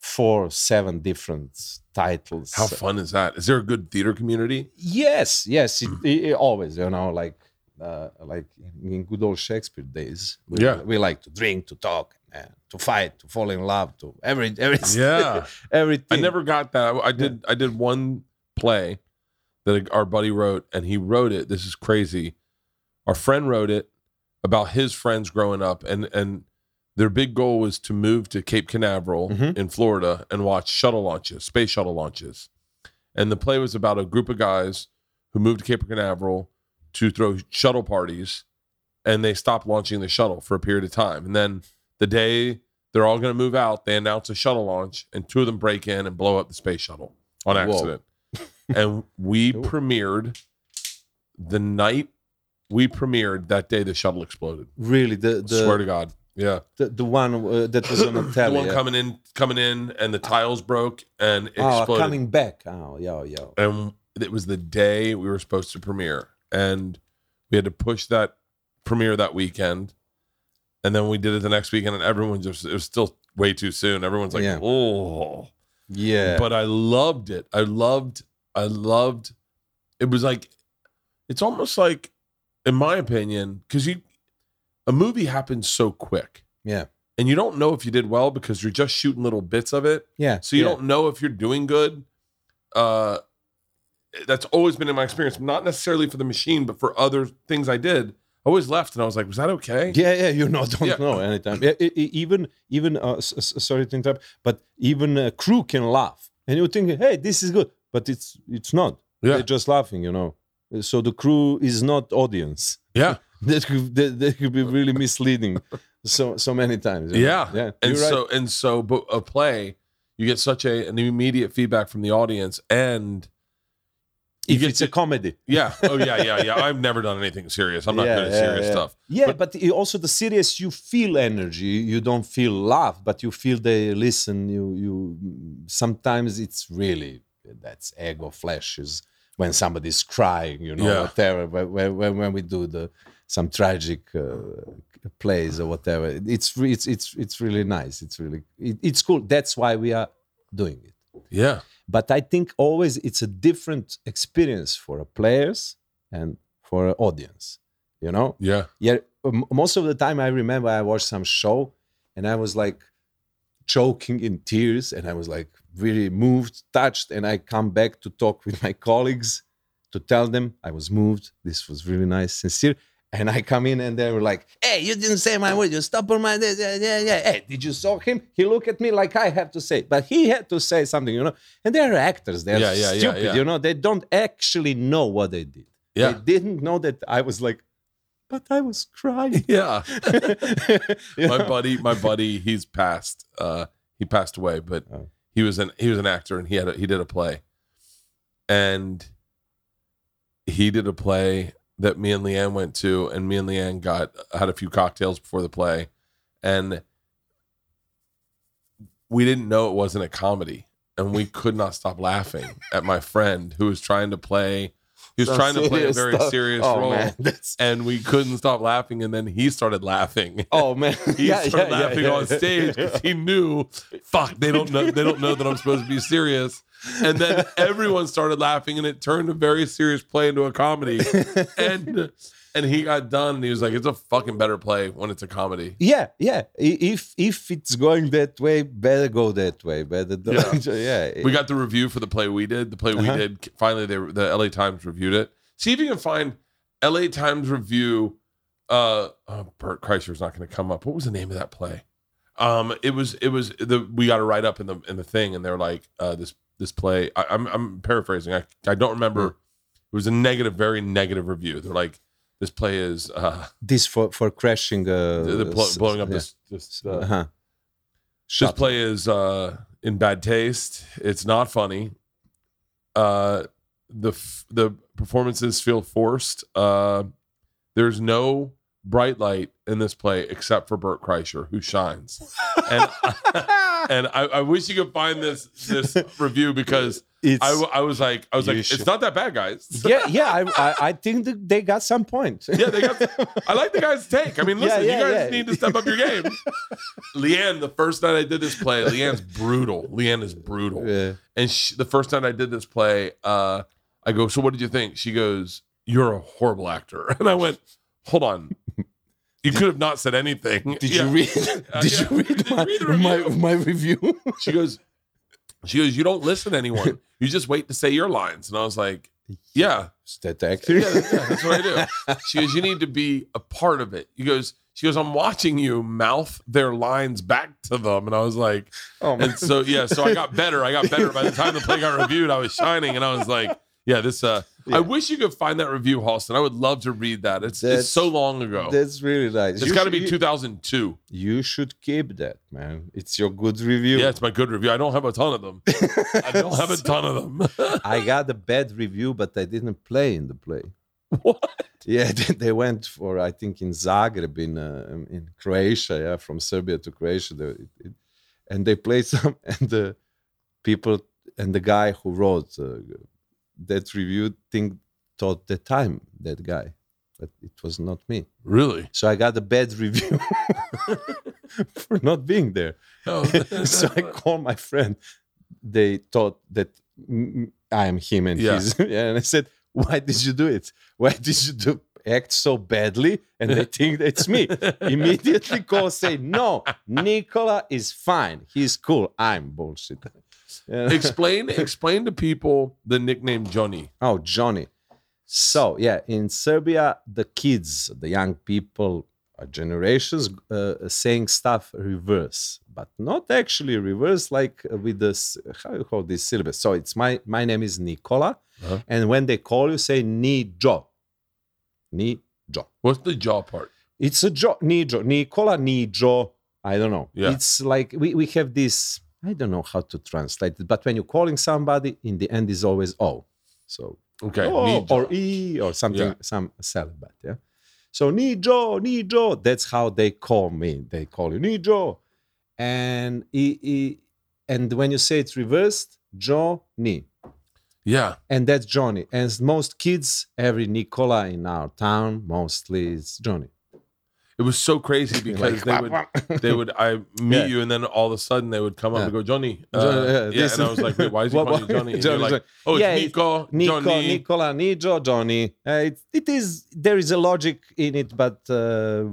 for seven different titles. How fun is that? Is there a good theater community? Yes, yes, it, it- it always, you know, like uh, like in good old Shakespeare days. We, Yeah. we like to drink, to talk, uh, to fight, to fall in love, to every every Yeah. everything. I never got that. I, I did. I did one play that our buddy wrote, and he wrote it. This is crazy. Our friend wrote it about his friends growing up, and and their big goal was to move to Cape Canaveral Mhm. in Florida and watch shuttle launches, space shuttle launches. And the play was about a group of guys who moved to Cape Canaveral to throw shuttle parties, and they stopped launching the shuttle for a period of time. And then the day they're all going to move out, they announce a shuttle launch, and two of them break in and blow up the space shuttle on accident. and we premiered the night we premiered that day. The shuttle exploded. really the the, Swear to God, yeah. the, the one uh, that was on the the one yeah. coming in, coming in, and the tiles broke and it oh, coming back. Oh, yo, yo. and it was the day we were supposed to premiere and we had to push that premiere that weekend and then we did it the next weekend and everyone just it was still way too soon everyone's like Yeah. oh Yeah. but i loved it i loved i loved it was like it's almost like in my opinion because you a movie happens so quick yeah. and you don't know if you did well because you're just shooting little bits of it Yeah. so you yeah. don't know if you're doing good. Uh, that's always been in my experience, not necessarily for the machine, but for other things I did. I always left and I was like, was that okay? Yeah, yeah, you know, don't Yeah. know anytime. Yeah, even, even, uh, sorry to interrupt, but even a crew can laugh, and you think, hey, this is good, but it's it's not. Yeah. They're just laughing, you know. So the crew is not audience. Yeah. That could that, that could be really misleading, so so many times. know. Yeah. yeah. And right. so, and so, but a play, you get such a, an immediate feedback from the audience. And you if it's a comedy, yeah. Oh, yeah, yeah, yeah. I've never done anything serious. I'm not Yeah, good at yeah, serious yeah. stuff. Yeah, but, it- also the serious, you feel energy. You don't feel laugh, but you feel they listen. You you sometimes it's really that's ego flesh is when somebody's crying, you know, whatever. When, when, when we do the some tragic uh, plays or whatever, it's it's it's it's really nice. It's really it, it's cool. That's why we are doing it Yeah. but I think always it's a different experience for a players and for an audience. You know, Yeah. yeah. Most of the time, I remember I watched some show and I was like choking in tears, and I was like really moved, touched, and I come back to talk with my colleagues to tell them I was moved. This was really nice, sincere. And I come in and they were like, "Hey, you didn't say my word. You stop on my yeah, yeah, yeah. Hey, did you saw him? He looked at me like I have to say, but he had to say something, you know. And they're actors. They're Yeah, yeah, stupid, yeah. you know. They don't actually know what they did. Yeah. They didn't know that I was like, but I was crying. Yeah. My know? buddy, my buddy, he's passed. Uh, he passed away, but Oh. he was an he was an actor, and he had a, he did a play, and he did a play that me and Leanne went to, and me and Leanne got had a few cocktails before the play, and we didn't know it wasn't a comedy, and we could not stop laughing at my friend who was trying to play. He was Some trying to play a very stuff. serious oh, role, Man, and we couldn't stop laughing. And then he started laughing. oh man, He yeah, started yeah, yeah, laughing yeah. on stage because he knew, fuck, they don't know, they don't know that I'm supposed to be serious. And then everyone started laughing, and it turned a very serious play into a comedy. And and he got done, and he was like, "It's a fucking better play when it's a comedy." Yeah, yeah. If if it's going that way, better go that way. Better don't. Yeah, We got the review for the play we did. The play we Uh-huh. did. Finally, they the LA Times reviewed it. See if you can find LA Times review. Uh, oh, Bert Kreischer's not going to come up. What was the name of that play? Um, it was it was the we got to write up in the in the thing, and they're like, uh, this this play. I, I'm I'm paraphrasing. I I don't remember. It was a negative, very negative review. They're like, this play is uh, this for for crashing. Uh, the, s- blowing up yeah. this this uh, Uh-huh. this play is uh in bad taste it's not funny uh the f- the performances feel forced uh there's no bright light in this play except for Bert Kreischer who shines and and I, I wish you could find this this review because It's, I, I was like I was like should- it's not that bad guys yeah, yeah. I, I I think that they got some points. yeah, they got. I like the guy's take. I mean, Yeah, listen, yeah, you guys yeah. need to step up your game. Leanne, the first night I did this play, Leanne's brutal. Leanne is brutal. Yeah. And she, the first night I did this play, uh, I go, "So what did you think?" She goes, "You're a horrible actor." And I went, "Hold on, you could have not said anything." Did Yeah. you read? Uh, did yeah. you read you my, read my review? my review? She goes, she goes, "You don't listen to anyone. You just wait to say your lines." And I was like, "Yeah." That acting? yeah, yeah, that's what I do. She goes, you need to be a part of it. He goes, she goes, I'm watching you mouth their lines back to them, and I was like, Oh man. and so yeah, so I got better. I got better by the time the play got reviewed. I was shining, and I was like, yeah, this. uh Yeah. I wish you could find that review, Halston. I would love to read that. It's That's- it's so long ago. That's really nice. It's got to be 2002. You should keep that, man. It's your good review. Yeah, it's my good review. I don't have a ton of them. I don't have a ton of them. I got a bad review, but I didn't play in the play. What? Yeah, they, they went for I think in Zagreb in uh, in Croatia. Yeah, from Serbia to Croatia, they, it, it- and they played some. And the people and the guy who wrote uh, that review think thought the time that guy, but it was not me. really? So I got a bad review for not being there. Oh, so I called my friend. They thought that I am him and Yeah. he's. And I said, "Why did you do it? Why did you do act so badly?" And they think it's me. Immediately call say, "No, Nikola is fine. He's cool. I'm bullshit." Yeah. explain explain to people the nickname Johnny. Oh, Johnny. So, yeah, in Serbia, the kids, the young people, generations uh, saying stuff reverse, but not actually reverse like with this, how you call this syllabus. So, it's my, my name is Nikola. Uh-huh. And when they call you, say Nijo. Nijo. What's the jaw part? It's a jo, Nijo. Nikola, Nijo. I don't know. Yeah. It's like we, we have this, I don't know how to translate it, but when you're calling somebody, in the end is always O. So Okay. Nijo. or E or something, Yeah. some celibat, yeah. So Nijo, Nijo, that's how they call me. They call you Nijo. And e, e, and when you say it's reversed, Johnny. Yeah. And that's Johnny. And most kids, every Nikola in our town, mostly is Johnny. It was so crazy because they would they would I meet Yeah. you and then all of a sudden they would come up Yeah. and go Johnny. Uh, yeah, and I was like, wait, why is he What- calling what- Johnny? And Johnny, you're like, oh, it's Yeah, Nico, Nico, Johnny. Nikola, Nijo, Johnny. Uh, it, it is there is a logic in it, but uh,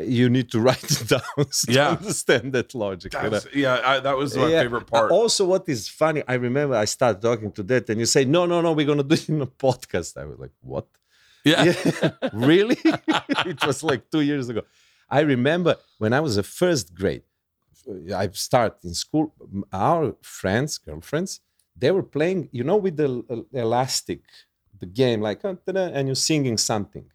you need to write it down to Yeah. understand that logic. you know? Yeah, I, that was my favorite part. Also, what is funny, I remember I started talking to that, and you say, "No, no, no, we're gonna do it in a podcast." I was like, "What? Yeah. Yeah, really?" it was like two years ago. I remember when I was a first grade. I start in school. Our friends, girlfriends, they were playing. You know, with the el- elastic, the game, like and you're singing something.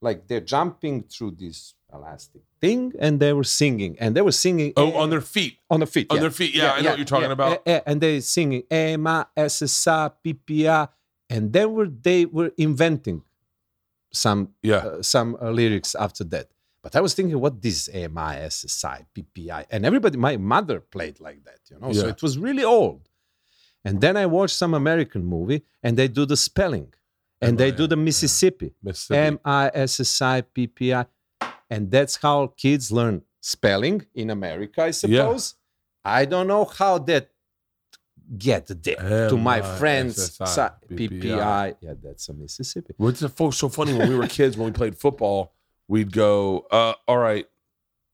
Like they're jumping through this elastic thing, and they were singing, and they were singing. Oh, on their feet. on the feet. On yeah. their feet. Yeah, I know what you're talking yeah. about. And they singing Ema, SSA, PPA, and then were they were inventing some Yeah. uh, some uh, lyrics after that. But I was thinking, what this AMI, SSI, PPI, and everybody, my mother played like that, you know. So it was really old. And then I watched some American movie, and they do the spelling, and they do the Mississippi. M I S S I P P I, and that's how kids learn spelling in America, I suppose. I don't know how that get there to my friends. M-I-S-S-I, PPI, yeah, that's a Mississippi. What's the so funny when we were kids when we played football, we'd go, uh, all right,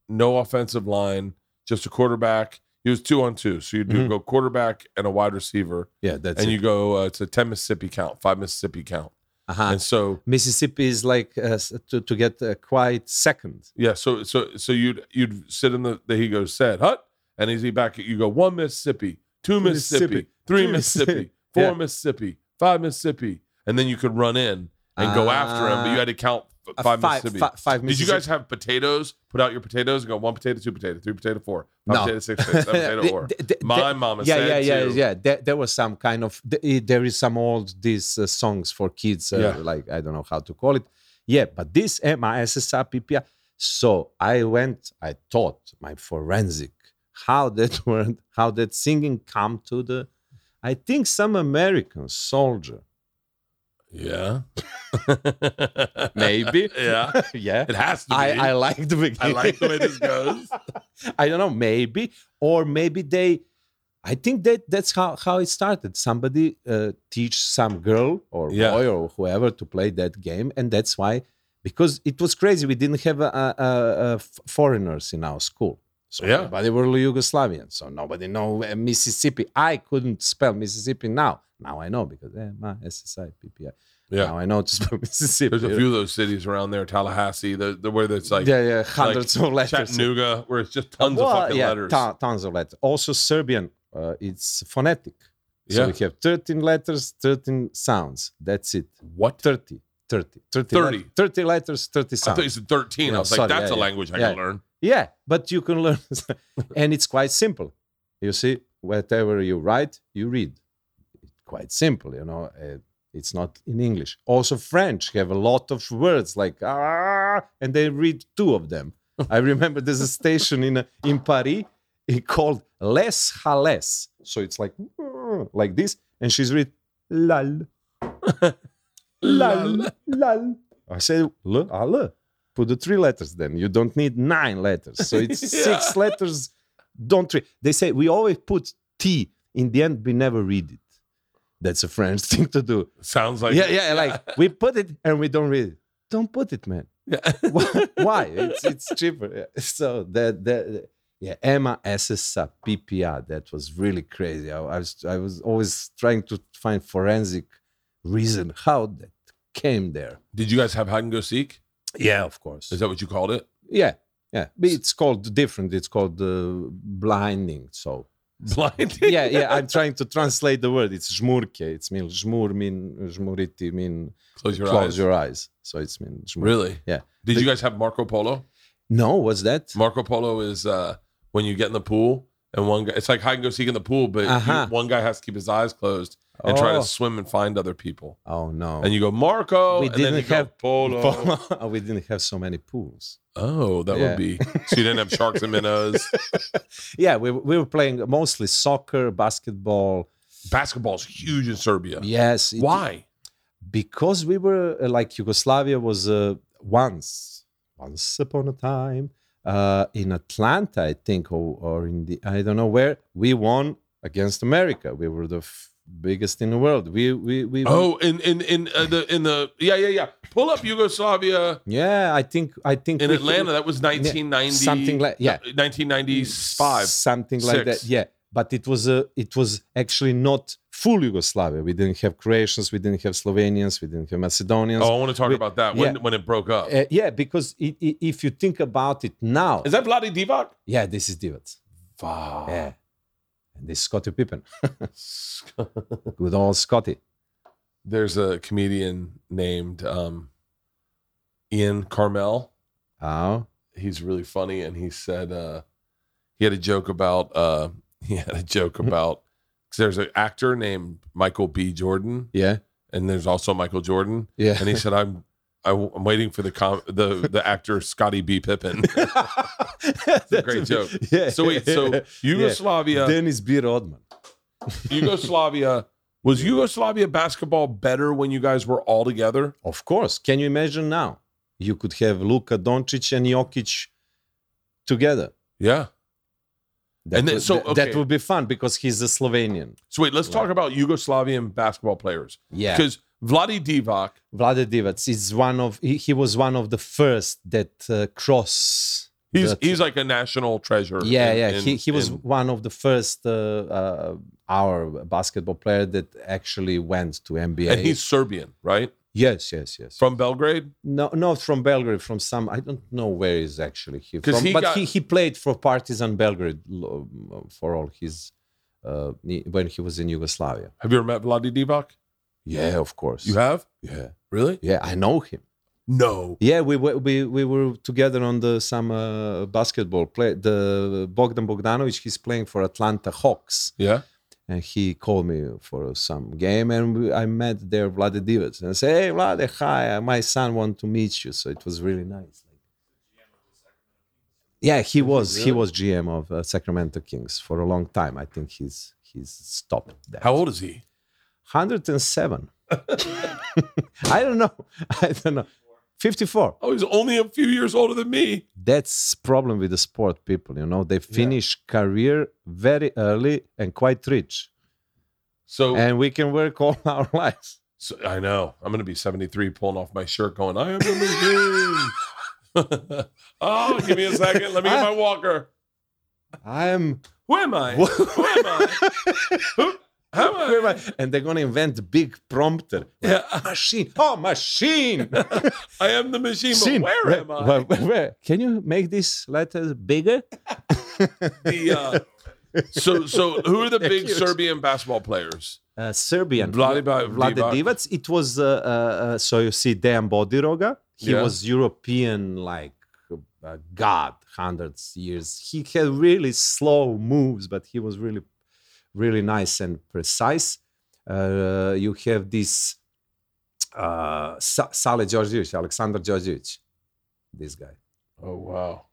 no offensive line, just a quarterback. He was two on two, so you do Mhm. go quarterback and a wide receiver, Yeah, that's and it. you go uh, it's a ten Mississippi count, five Mississippi count, uh-huh. and so Mississippi is like uh, to, to get uh, quite second. yeah, so so so you'd you'd sit in the, the he goes said hut, and as he back you go one Mississippi, two Mississippi, Mississippi, three Mississippi, Mississippi. four Yeah. Mississippi, five Mississippi, and then you could run in and go after him, but you had to count Uh, five, five, Mississippi. fi- five Did you guys have potatoes? Put out your potatoes and go one potato, two potato, three potato, four, five No. potato, six potato, seven potato, four. the- the- My the- mama yeah, said yeah, yeah, too. yeah. There, there was some kind of eh, there is some old these uh, songs for kids, uh, Yeah. like I don't know how to call it. Yeah, but this M I S S I P P I. So I went, I taught my forensic how that word, how that singing come to the. I think some American soldier, Yeah. maybe. yeah. yeah. It has to be. I, I like the beginning. I like the way this goes. I don't know, maybe, or maybe they. I think that that's how how it started. Somebody uh, teach some girl or Yeah. boy or whoever to play that game, and that's why because it was crazy. We didn't have uh, uh, f- foreigners in our school, so Yeah. everybody were Yugoslavian. So nobody know uh, Mississippi. I couldn't spell Mississippi now. Now I know because eh, my SSI PPI. Yeah. Now I know to spell Mississippi. There's a few of those cities around there, Tallahassee, the, the where it's like, yeah, yeah, like hundreds of letters. Chattanooga, where it's just tons Well, of fucking yeah, letters. ton- tons of letters. Also, Serbian, uh, it's phonetic. So Yeah. we have 13 letters, 13 sounds. That's it. What? 30. 30. 30. 30. let- 30 letters, 30 I thought you said 13. I No, was like, that's yeah, a yeah. language I Yeah. can learn. Yeah, but you can learn. and it's quite simple. You see, whatever you write, you read. Quite simple, you know. Uh, it's not in English. Also, French have a lot of words like ah, and they read two of them. I remember there's a station in in Paris it called Les Halles. So it's like like this, and she's read lal, lal, lal. I said le. Put the three letters then. You don't need nine letters. So it's six letters. Don't read. They say we always put T in the end. We never read it. That's a French thing to do. Sounds like yeah, yeah. Like we put it and we don't read it. Don't put it, man. Yeah. Why- Why? It's it's cheaper. Yeah. So that that yeah, Emma SSA PPR. That was really crazy. I, I was I was always trying to find forensic reason how that came there. Did you guys have hide and go seek? Yeah, of course. Is that what you called it? Yeah, yeah. But it's called different. It's called uh, blinding. So Blind. yeah, yeah. I'm trying to translate the word. It's žmurke. It's mean żmur mean žmuriti mean Close your close eyes. your eyes. So it's mean. Really? Yeah. Did you guys have Marco Polo? No, what's that? Marco Polo is uh, when you get in the pool and one guy, it's like hide and go seek in the pool, but Uh-huh. one guy has to keep his eyes closed and try Oh. to swim and find other people. Oh no. And you go, Marco, We and then you didn't go, have- Polo. we didn't have so many pools. Oh, that Yeah. would be. So you didn't have sharks and minnows. Yeah, we, we were playing mostly soccer, basketball. Basketball's huge in Serbia. Yes. it- Why? because we were uh, like Yugoslavia was uh, once, once upon a time uh, in Atlanta, I think, or, or in the I don't know where we won against America. We were the f- biggest in the world. We we we. Oh, in in in uh, the in the yeah yeah yeah. Pull up Yugoslavia yeah, I think I think in Atlanta. That was 1990. something like- yeah. 1995. something like that. Yeah, but it was a it was actually not full Yugoslavia. We didn't have Croatians, we didn't have Slovenians, we didn't have Macedonians. Oh, I want to talk We- about that when yeah. when it broke up. Uh, yeah, because i i if you think about it now, Is that Vladi Divac? yeah, this is Divac. Wow. Yeah. And this is Scottie Pippen. Good old Scotty. There's a comedian named um, Ian Karmel. Oh. He's really funny, and he said uh, he had a joke about uh, he had a joke about because there's an actor named Michael B. Jordan, Yeah. and there's also Michael Jordan. Yeah. And he said, "I'm I, am waiting for the com- the the actor Scotty B. Pippen." That's a great joke. Yeah. so wait, so Yugoslavia, Dennis B. Rodman. Yugoslavia was Yugoslavia basketball better when you guys were all together? Of course. Can you imagine now? You could have Luka Doncic and Jokic together. Yeah. That, And then- would, so, okay. that would be fun because he's a Slovenian. So wait, let's talk about Yugoslavian basketball players. Yeah. Because Vladi Divac, Vlade Divac is one of he, he was one of the first that uh, cross. he's he's like a national treasure. yeah, in- yeah. in- he he was in- one of the first uh, uh, our basketball player that actually went to NBA. and he's Serbian, right? yes, yes, yes. From Belgrade. No, not from Belgrade. From some, I don't know where is actually he from. he but got- he, he played for Partizan Belgrade for all his uh, when he was in Yugoslavia. Have you ever met Vladi Divac? Yeah, of course. You have? Yeah, Really? yeah. I know him. No. Yeah, we were we, we were together on the some uh, basketball play. The Bogdan Bogdanovic, he's playing for Atlanta Hawks, Yeah. and he called me for some game, and we, I met there Vlade Divac, and I said, "Hey, Vlade, hi, my son want to meet you." So it was really nice. Yeah, he was he was GM of uh, Sacramento Kings for a long time. I think he's he's stopped that. How old is he? 107. I don't know. I don't know. 54. Oh, he's only a few years older than me. that's problem with the sport people you know they finish career very early and quite rich So, and we can work all our lives so I know. I'm going to be 73 pulling off my shirt going, I am the oh, give me a second. Let me get my walker. i am Who am I? Who am I? Who? How am I? and they're gonna invent a big prompter Yeah. machine oh machine I am the machine, Machine. but where am I? Where- where- where? can you make these letters bigger The, uh, so, so who are the big. Serbian basketball players? uh, Serbian Vlade Ba- Vlade Divac. Divac. It was uh, uh, uh, so you see Dejan Bodiroga. He Yeah. was European like uh, god, hundreds years. He had really slow moves, but he was really, really nice and precise. Uh, you have this uh, Sa- Sale Djordjevic, Alexander Djordjevic, this guy. Oh, wow.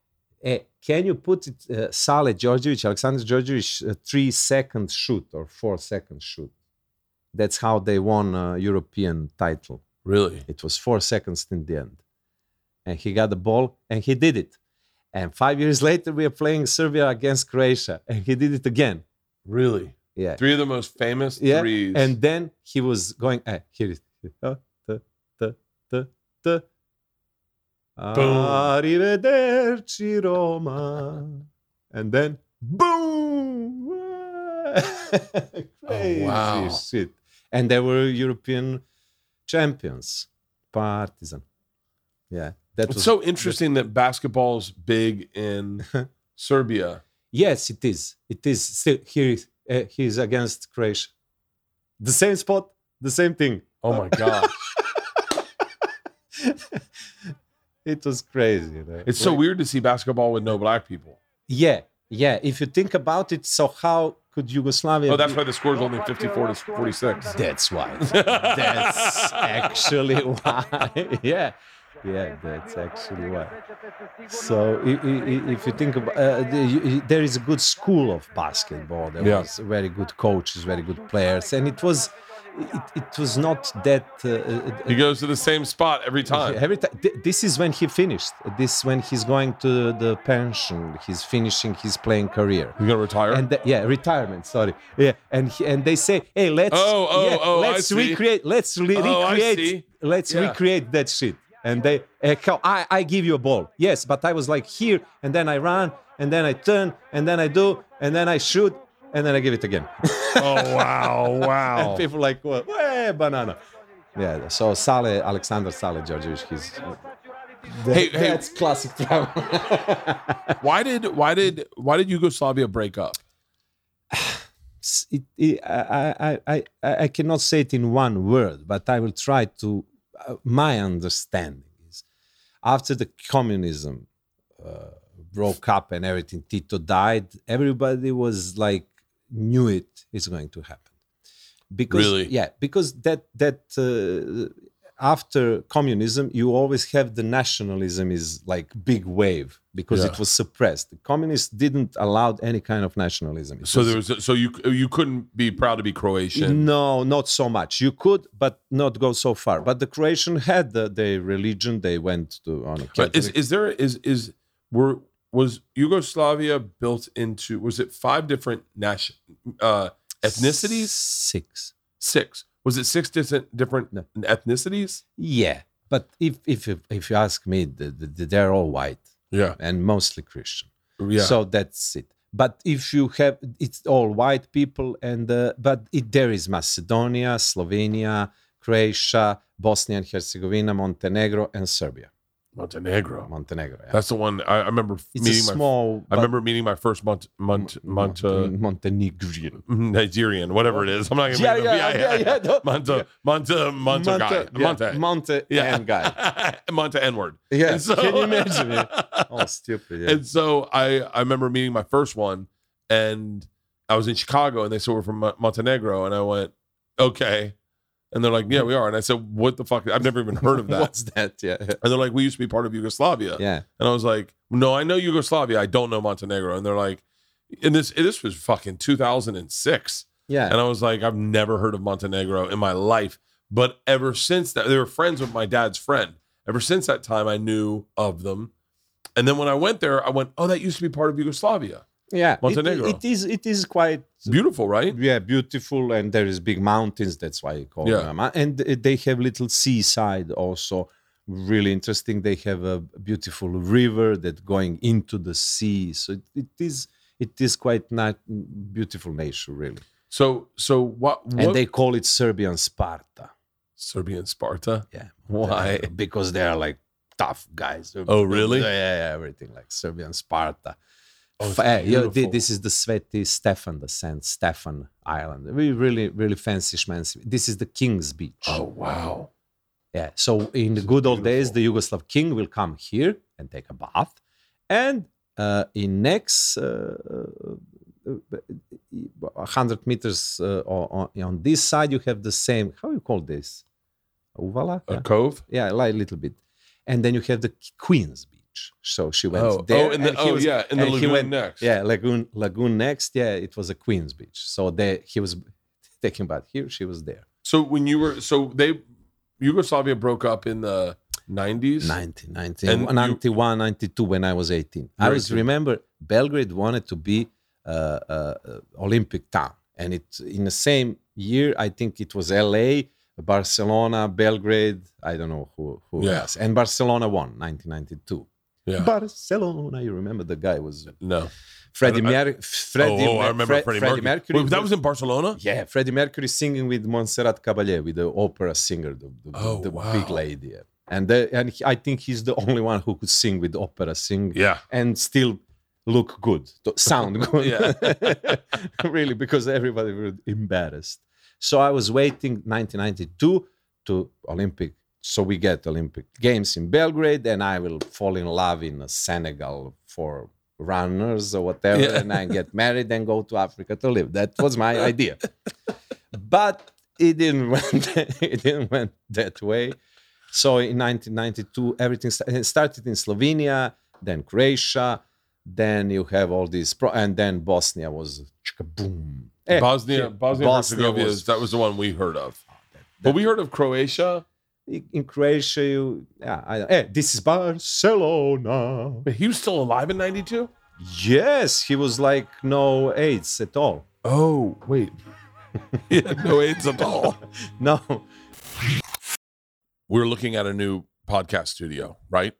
Eh, can you put it, uh, Sale Djordjevic, Alexander Djordjevic, uh, three second shoot or four second shoot? That's how they won a European title. Really? It was four seconds in the end. And he got the ball and he did it. And five years later, we are playing Serbia against Croatia and he did it again. Really? Yeah. Three of the most famous Yeah. threes. And then he was going, eh, here it is. Uh, the. Arrivederci Roma. And then boom. Crazy wow. shit. And they were European champions. Partizan. Yeah. That it's was so interesting that basketball's big in Serbia. Yes, it is. It is. Still, here is, uh, he's against Croatia. The same spot, the same thing. Oh my God. It was crazy. know. It's so weird to see basketball with no black people. Yeah, yeah. If you think about it, so how could Yugoslavia? Oh, that's be- why the score is only 54 to 46. That's why. that's actually why. yeah, yeah. That's actually why. So if you think about, uh, there is a good school of basketball. There Yeah. was very good coaches, very good players, and it was, it, it was not that. Uh, uh, He goes to the same spot every time. Every time. This is when he finished. This is when he's going to the pension. He's finishing his playing career. He's gonna retire. And the- yeah, retirement. Sorry. Yeah, and he, and they say, hey, let's Oh, oh, yeah, oh, let's recreate, let's re- Oh, recreate, let's Yeah. recreate that shit. And they, eh, I, I give you a ball. Yes, but I was like here, and then I run, and then I turn, and then I do, and then I shoot, and then I give it again. oh wow, wow. and people like, what? Hey, banana. Yeah. So Sale, Alexander Sale Djordjevic, he's. Hey, hey. that's classic travel. Why did why did why did Yugoslavia break up? it, it, I, I, I, I I cannot say it in one word, but I will try to. Uh, my understanding is after the communism uh, broke up and everything, Tito died, everybody was like, knew it is going to happen. because Really? yeah because that that uh, after communism you always have the nationalism is like big wave because Yeah. it was suppressed the communists didn't allow any kind of nationalism It So was- there was so you you couldn't be proud to be Croatian. no not so much you could but not go so far but the croatian had the, their religion they went to on a But is is there is is were was Yugoslavia built into was it five different nation uh ethnicities? six Six. Was it six different different No. ethnicities? yeah but if if if, you ask me the, the, they're all white Yeah. and mostly christian Yeah. So that's it. But if you have, it's all white people, and uh, but it, there is Macedonia, Slovenia, Croatia, Bosnia and Herzegovina, Montenegro, and Serbia. Montenegro. Montenegro. Yeah. That's the one I, I remember it's a meeting my small. I remember meeting my first Mont Mont Mont Monte- uh, Montenegrin. Nigerian, whatever it is. I'm not gonna Yeah, yeah, it up. yeah, yeah, no. Monte Monte Monte guy. yeah, Monte. Monte Yeah. and guy. Monte N word. Yeah, And so- can you imagine it? Oh, stupid. Yeah. And so I I remember meeting my first one, and I was in Chicago, and they said we're from Montenegro, and I went, okay, and they're like, yeah, mm-hmm. we are, and I said, what the fuck? I've never even heard of that. What's that? Yeah, and they're like, we used to be part of Yugoslavia, yeah. and I was like, no, I know Yugoslavia, I don't know Montenegro, and they're like, and this this was fucking 2006, Yeah. and I was like, I've never heard of Montenegro in my life, but ever since that, they were friends with my dad's friend. Ever since that time, I knew of them. And then when I went there, I went, oh, that used to be part of Yugoslavia. Yeah. It- Montenegro. it is. It is quite Beautiful, right? yeah beautiful and there is big mountains that's why you call Yeah. them and they have little seaside also really interesting they have a beautiful river that going into the sea so it, it is it is quite not beautiful nature really So, so what? what and they call it serbian sparta Serbian Sparta. yeah Why? Because they are like tough guys Oh, really? yeah, yeah everything like serbian sparta Oh, yeah, thi- beautiful. this is the Sveti Stefan, the Saint Stefan Island. We really, really fancy schmancy. This is the King's Beach. Oh wow! Yeah. So in the good old days, the Yugoslav king will come here and take a bath, and uh, in next uh, uh, hundred meters uh, on, on this side, you have the same. How you call this? Uvala. A Yeah. cove. yeah, like a little bit, and then you have the Queen's Beach. So she went Oh, there. oh, in the, and oh was- yeah, in the and he lagoon went- next. yeah, lagoon lagoon next. Yeah, it was a Queen's Beach. So there he was taking bath here. She was there. So when you were, so they, Yugoslavia broke up in the nineties. 90, 90, And you- 91, 92 when I was 18. I was remember Belgrade wanted to be uh, uh, Olympic town, and it in the same year I think it was L.A., Barcelona, Belgrade. I don't know who who Yeah. else, and Barcelona won 1992. Yeah. Barcelona, you remember the guy was no. Freddie Mercury. Freddie, oh, oh, I remember Fre- Freddie, Freddie Mercury. Mercury. Wait, that was in Barcelona. Yeah, Freddie Mercury singing with Montserrat Caballé, with the opera singer, the, the, Oh, the wow. big lady. And the, and he- I think he's the only one who could sing with opera, sing Yeah. and still look good, sound good. Yeah. really, because everybody was embarrassed. So I was waiting 1992 to Olympic. So we get Olympic Games in Belgrade, and I will fall in love in Senegal for runners or whatever, Yeah. and I get married and go to Africa to live. That was my idea. But it didn't went, it didn't went that way. So in 1992, everything sta- started in Slovenia, then Croatia, then you have all these, pro- and then Bosnia was boom. Eh, Bosnia, Bosnia, Herzegovina. was- that was the one we heard of. Oh, but we heard of Croatia. In Croatia. You, yeah, I, eh, this is Barcelona. But he was still alive in '92. Yes, he was like no AIDS at all. Oh wait, he had no AIDS at all. No, we're looking at a new podcast studio, right?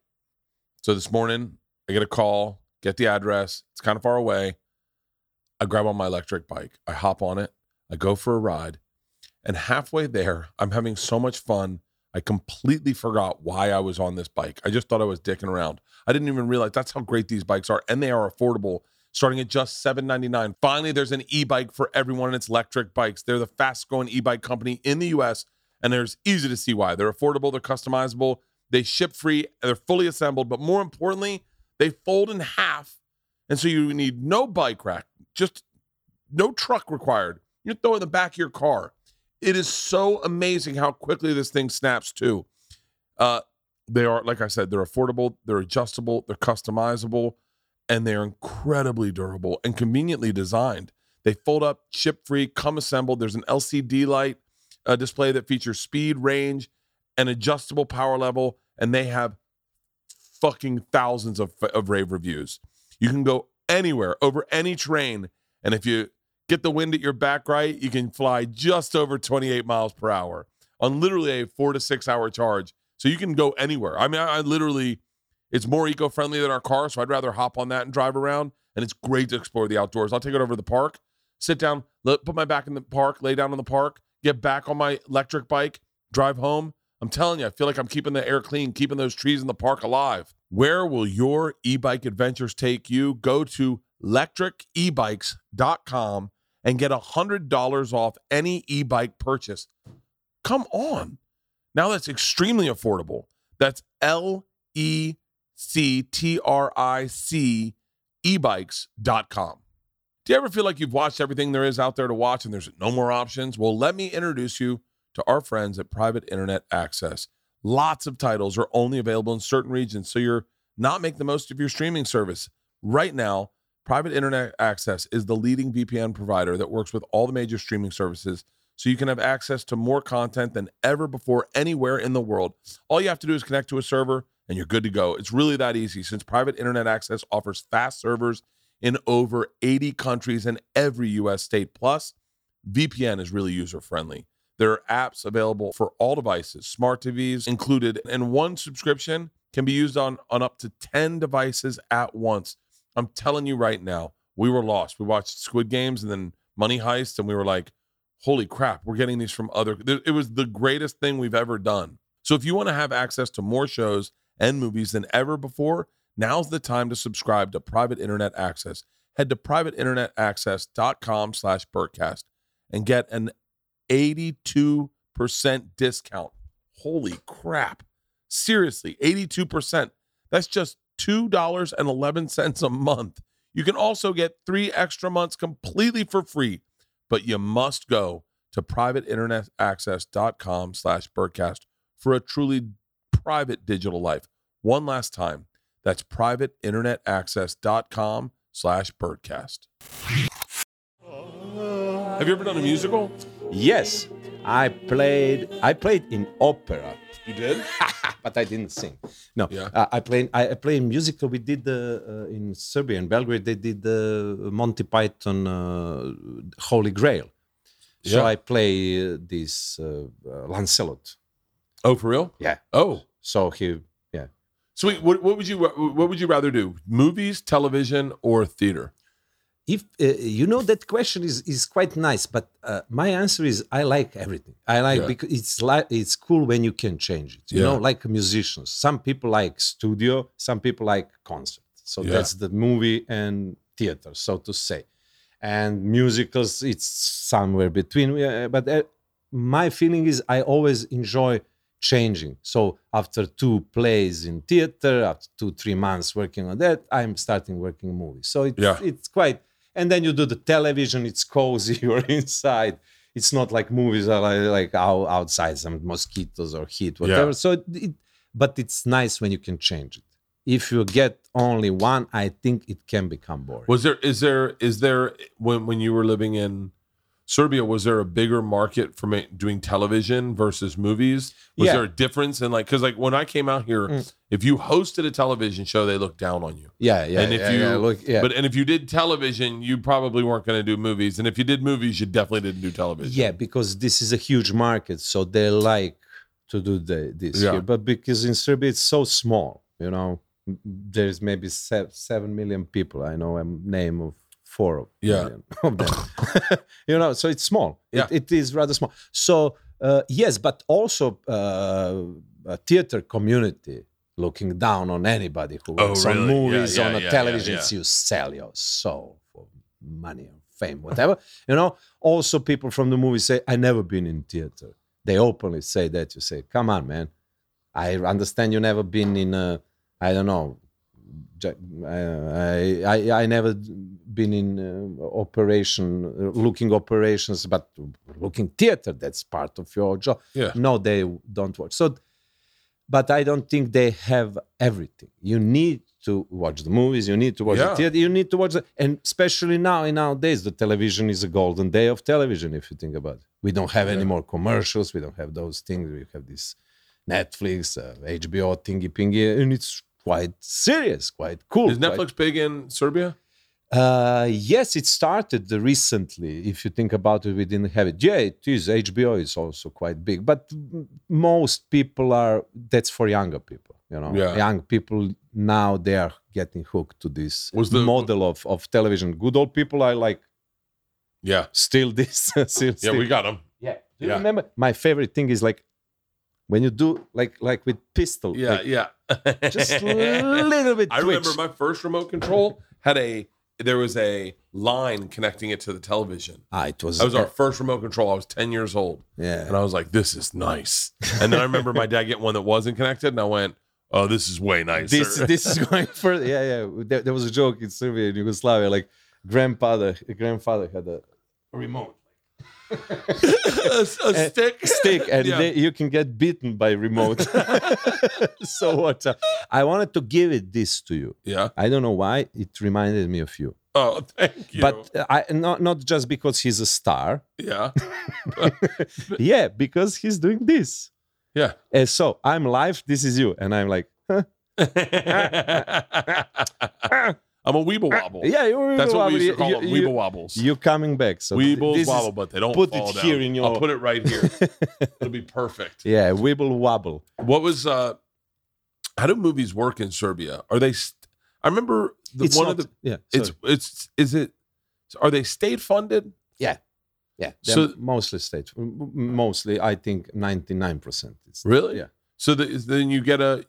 So this morning, I get a call, get the address. It's kind of far away. I grab on my electric bike, I hop on it, I go for a ride, and halfway there, I'm having so much fun. I completely forgot why I was on this bike. I just thought I was dicking around. I didn't even realize that's how great these bikes are, and they are affordable, starting at just $7.99. Finally, there's an e-bike for everyone, and it's Lectric eBikes. They're the fastest-growing e-bike company in the U.S and there's easy to see why. They're affordable, they're customizable, they ship free, they're fully assembled, but more importantly, they fold in half. And so you need no bike rack, just no truck required. You throw in the back of your car. It is so amazing how quickly this thing snaps too. Uh, they are, like I said, they're affordable, they're adjustable, they're customizable, and they're incredibly durable and conveniently designed. They fold up, ship free, come assembled. There's an LCD light uh, display that features speed, range, and adjustable power level, and they have fucking thousands of, of rave reviews. You can go anywhere over any terrain, and if you get the wind at your back right, you can fly just over 28 miles per hour on literally a four to six hour charge. So you can go anywhere. I mean, I, I literally, it's more eco friendly than our car, so I'd rather hop on that and drive around. And it's great to explore the outdoors. I'll take it over to the park, sit down, let, put my back in the park, lay down in the park, get back on my electric bike, drive home. I'm telling you, I feel like I'm keeping the air clean, keeping those trees in the park alive. Where will your e bike adventures take you? Go to lectricebikes.com and get $100 off any e bike purchase. Come on. Now that's extremely affordable. That's L E C T R I C ebikes.com. Do you ever feel like you've watched everything there is out there to watch and there's no more options? Well, let me introduce you to our friends at Private Internet Access. Lots of titles are only available in certain regions, so you're not making the most of your streaming service. Right now, Private Internet Access is the leading VPN provider that works with all the major streaming services so you can have access to more content than ever before anywhere in the world. All you have to do is connect to a server and you're good to go. It's really that easy since Private Internet Access offers fast servers in over 80 countries and every US state. Plus, VPN is really user friendly. There are apps available for all devices, smart TVs included, and one subscription can be used on, on up to 10 devices at once. I'm telling you right now, we were lost. We watched Squid Games and then Money Heist, and we were like, holy crap, we're getting these from other. It was the greatest thing we've ever done. So if you want to have access to more shows and movies than ever before, now's the time to subscribe to Private Internet Access. Head to privateinternetaccess.com slash Bertcast and get an 82% discount. Holy crap. Seriously, 82%. That's just $2.11 a month. You can also get three extra months completely for free, but you must go to privateinternetaccess.com slash Bertcast for a truly private digital life. One last time, that's privateinternetaccess.com slash Bertcast. Have you ever done a musical? Yes, I played. I played in opera, You did? but I didn't sing. No, Yeah. uh, I played. I I played musical. We did the uh, in Serbia, in Belgrade. They did the Monty Python uh, Holy Grail. So Yeah. I play uh, this uh, uh, Lancelot. Oh, for real? Yeah. Oh, So he, yeah. sweet. What, what would you what would you rather do? Movies, television, or theater? If uh, you know that question is is quite nice but uh, my answer is i like everything i like Yeah. because it's like it's cool when you can change it you Yeah. know like musicians some people like studio some people like concert so Yeah. that's the movie and theater so to say and musicals it's somewhere between uh, but uh, my feeling is i always enjoy changing so after two plays in theater after two three months working on that i'm starting working movies so it's, Yeah. it's quite and then you do the television it's cozy you're inside. It's not like movies are like, like out, outside some mosquitoes or heat whatever. So it, it, but it's nice when you can change it. If you get only one i think it can become boring. Was there is there is there when when you were living in Serbia was there a bigger market for ma- doing television versus movies? Was Yeah. there a difference in like cuz like when I came out here Mm. if you hosted a television show they looked down on you. yeah yeah and if yeah, you yeah, look yeah but and if you did television you probably weren't going to do movies and if you did movies you definitely didn't do television. Yeah, because this is a huge market, so they like to do the, this Yeah. here. But because in Serbia it's so small, you know, there's maybe se- seven million people. I know a name of four of, Yeah. million of them. you know, so it's small. Yeah. It, it is rather small. So uh, yes, but also uh, a theater community looking down on anybody who Oh, works on really? Yeah, movies yeah, on a yeah, television. yeah, yeah. You sell your soul for money or fame, whatever. you know, also people from the movie say, I never been in theater. They openly say that. You say, come on, man. I understand you never been in a, I don't know, I, I I never been in uh, operation, uh, looking operations, but looking theater. That's part of your job. Yeah. No, they don't watch. So, but I don't think they have everything. You need to watch the movies. You need to watch Yeah. the theater. You need to watch the, and especially now in nowadays, the television is a golden day of television. If you think about it, we don't have any more commercials. We don't have those things. We have this Netflix, uh, HBO, thingy pingy, and it's quite serious, quite cool. Is quite- Netflix big in Serbia? Uh, yes, it started recently. If you think about it, we didn't have it. Yeah, it is. HBO is also quite big, but most people are. That's for younger people. You know, Yeah. young people now they are getting hooked to this Was the- model of of television. Good old people are like Yeah. still this. still, Yeah, still- we got them. yeah. Do you Yeah. remember? My favorite thing is like when you do like like with pistol. Yeah, like, yeah. just a little bit. I remember my first remote control had a there was a line connecting it to the television. Ah, it was. That was our first remote control. I was 10 years old. yeah. And I was like, this is nice. And then I remember my dad getting one that wasn't connected, and I went, oh, this is way nicer. this this is going further. Yeah, yeah. There, there was a joke in Serbia in Yugoslavia, like grandfather grandfather had a remote a, a stick. stick, and Yeah. they, you can get beaten by remote. so what? uh, I wanted to give it this to you. Yeah. I don't know why it reminded me of you, Oh, thank you. but uh, I not not just because he's a star. yeah. yeah, because he's doing this. Yeah. And so I'm live. This is you, and I'm like, huh? I'm a weeble wobble. yeah, you That's what we used to call you, them, you, weeble wobbles. You're coming back. So Weebles this is- wobble, but they don't put fall it down. here in your- I'll put it right here. It'll be perfect. Yeah, wibble wobble. What was uh how do movies work in Serbia? Are they st- I remember the, it's one not, of the yeah. it's sorry. it's is it are they state funded? yeah, they're so- mostly state. m- Mostly, I think ninety nine percent. Really? Yeah. So the, then you get a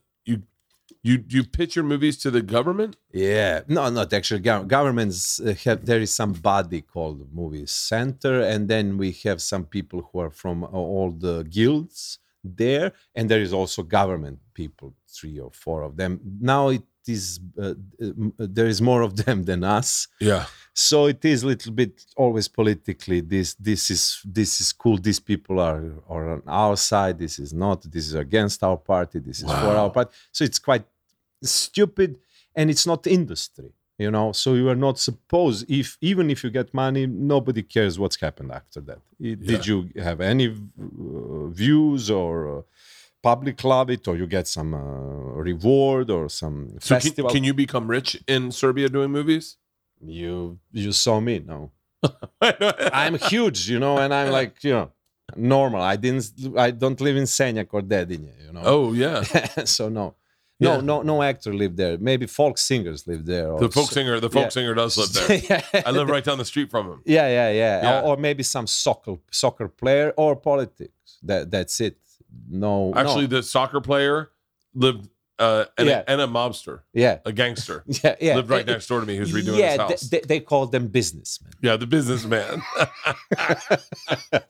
you you pitch your movies to the government? Yeah, no, not actually. Gov- governments uh, have there is some body called Movie Center, and then we have some people who are from uh, all the guilds there, and there is also government people, three or four of them. Now it is uh, uh, there is more of them than us. Yeah. so it is a little bit always politically this this is this is cool these people are are on our side this is not this is against our party this is for our party so it's quite stupid and it's not industry you know so you are not supposed if even if you get money nobody cares what's happened after that I- did you have any uh, views or uh, public love it or you get some uh, reward or some So can, can you become rich in Serbia doing movies? you you saw me no I'm huge, you know, and I'm like, you know, normal. I didn't, I don't live in Senjak or Dedinje, you know. Oh yeah. so no, no, Yeah. no, no actor lived there. Maybe folk singers live there. Or The folk so- singer, the folk yeah. singer does live there. yeah. I live right down the street from him. yeah, yeah, yeah. Yeah. Or, or maybe some soccer soccer player or politics. That that's it. No, no. Actually, the soccer player lived uh, and, Yeah. a, and a mobster, yeah, a gangster, yeah, yeah. lived right next door to me who's redoing yeah, his house. They, they call them businessmen. yeah, the businessman.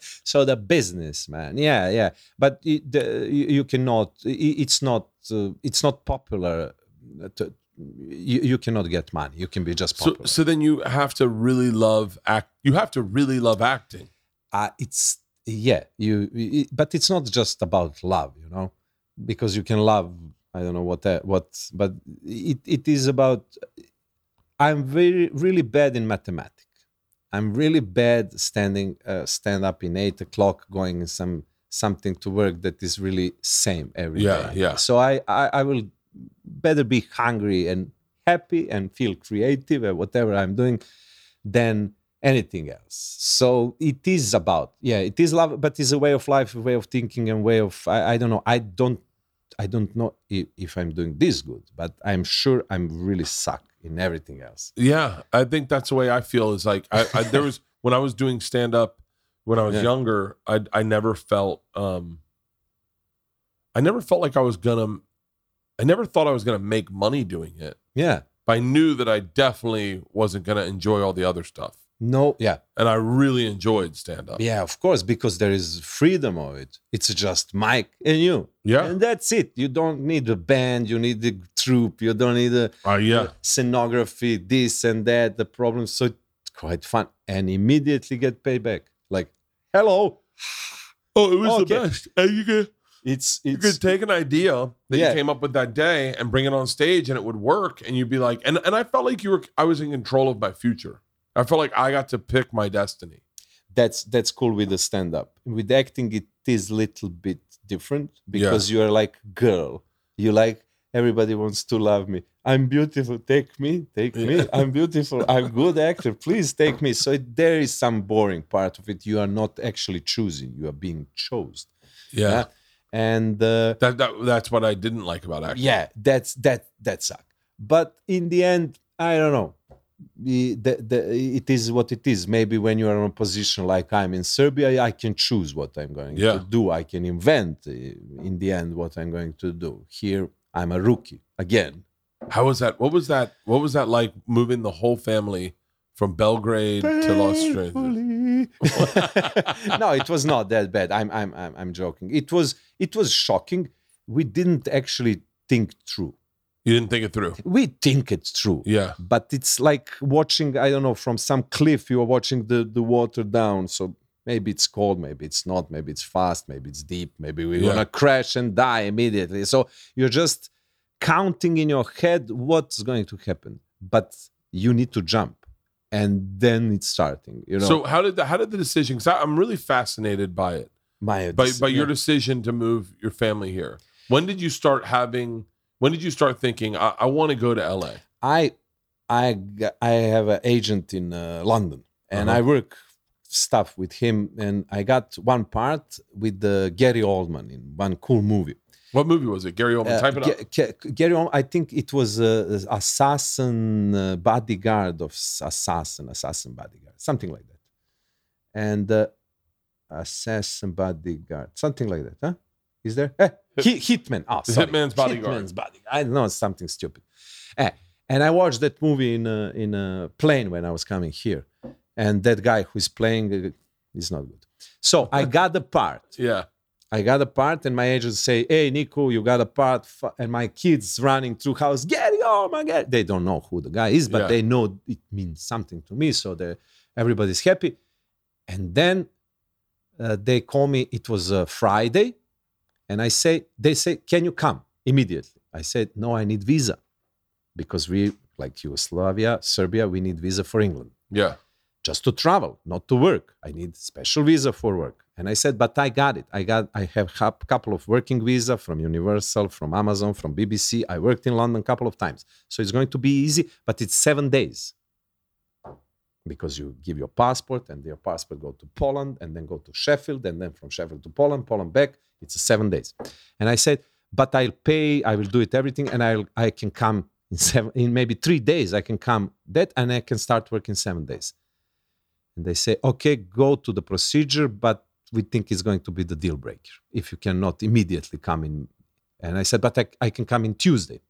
so the businessman, yeah, yeah. But it, the, you, cannot. It's not. Uh, it's not popular. To, you, you cannot get money. You can be just so, popular. so then you have to really love act. You have to really love acting. uh, it's yeah. You. i but it's not just about love, you know, because you can love. I don't know what that what, but it, it is about. I'm very really bad in mathematics. I'm really bad standing uh, stand up in eight o'clock, going in some something to work that is really same every day. Yeah, yeah. So I, I I will better be hungry and happy and feel creative at whatever I'm doing than anything else. So it is about yeah, it is love, but it's a way of life, a way of thinking, and way of I, I don't know. I don't I don't know if, if I'm doing this good, but I'm sure I'm really suck in everything else. Yeah, I think that's the way I feel. Is like I, I there was when I was doing stand up when I was Yeah. younger. I I never felt um. I never felt like I was gonna. I never thought I was gonna make money doing it. Yeah. But I knew that I definitely wasn't gonna enjoy all the other stuff. No, yeah, and I really enjoyed stand up. yeah, of course, because there is freedom of it. It's just mic and you, Yeah. and that's it. You don't need a band. You need the troupe. You don't need a Uh, yeah. scenography, this and that. The problem, so it's quite fun, and immediately get payback. Like, hello, Oh, it was Okay. the best. And you could it's you could take an idea that Yeah. you came up with that day and bring it on stage, and it would work. And you'd be like, and and I felt like you were. I was in control of my future. I felt like I got to pick my destiny. that's that's cool with the stand up. With acting, it is little bit different because you are like girl. You like everybody wants to love me. I'm beautiful. Take me, take me. I'm beautiful. I'm good actor. Please take me. So it, there is some boring part of it. You are not actually choosing. You are being chosen. Yeah. And uh, That, that that's what I didn't like about acting. yeah, that's that that suck. But in the end, I don't know. The, the, the, it is what it is. Maybe when you are in a position like I'm in Serbia, I can choose what I'm going Yeah. to do. I can invent uh, in the end what I'm going to do. Here, I'm a rookie again. How was that? What was that? What was that like moving the whole family from Belgrade to Los Angeles? No, it was not that bad. I'm, I'm, I'm, I'm joking. It was, it was shocking. We didn't actually think through. You didn't think it through. We think it's true. Yeah. but it's like watching i don't know from some cliff you are watching the the water down so maybe it's cold maybe it's not maybe it's fast maybe it's deep maybe we're Yeah. gonna crash and die immediately so you're just counting in your head what's going to happen but you need to jump and then it's starting you know So how did the how did the decision? Because I'm really fascinated by it. my By by your decision to move your family here. When did you start having? When did you start thinking I, I want to go to LA? I I I have an agent in uh, London, and Uh-huh. I work stuff with him, and I got one part with uh, Gary Oldman in one cool movie. What movie was it? Gary Oldman. Uh, Type it up. Ga- Ga- Gary Oldman, I think it was uh, assassin uh, bodyguard of assassin, assassin bodyguard, something like that, and uh, assassin bodyguard, something like that, huh? Is there? Hit- Hitman. Oh, sorry. Hitman's Bodyguard. Hitman's bodyguard. I know something stupid. Eh, and I watched that movie in a, in a plane when I was coming here, and that guy who's playing uh, is not good. So I got the part. Yeah. I got a part, and my agent say, "Hey, Nico, you got a part." And my kids running through house, Gary, oh my god! They don't know who the guy is, but Yeah. they know it means something to me, so they everybody's happy. And then uh, they call me. It was a Friday, and I say, they say, "Can you come immediately?" I said, "No, I need visa, because we like Yugoslavia, Serbia, we need visa for England." Yeah. just to travel, not to work. I need special visa for work. And I said, but I got it. I got, I have a couple of working visa from Universal, from Amazon, from BBC. I worked in London a couple of times. So it's going to be easy, but it's seven days because you give your passport and your passport go to Poland and then go to Sheffield and then from Sheffield to Poland, Poland back. It's seven days. And I said, but I'll pay, I will do it everything and I'll, I can come in seven, in maybe three days, I can come that and I can start working seven days. And they say, okay, go to the procedure, but we think it's going to be the deal breaker if you cannot immediately come in. And I said, but I, I can come in Tuesday.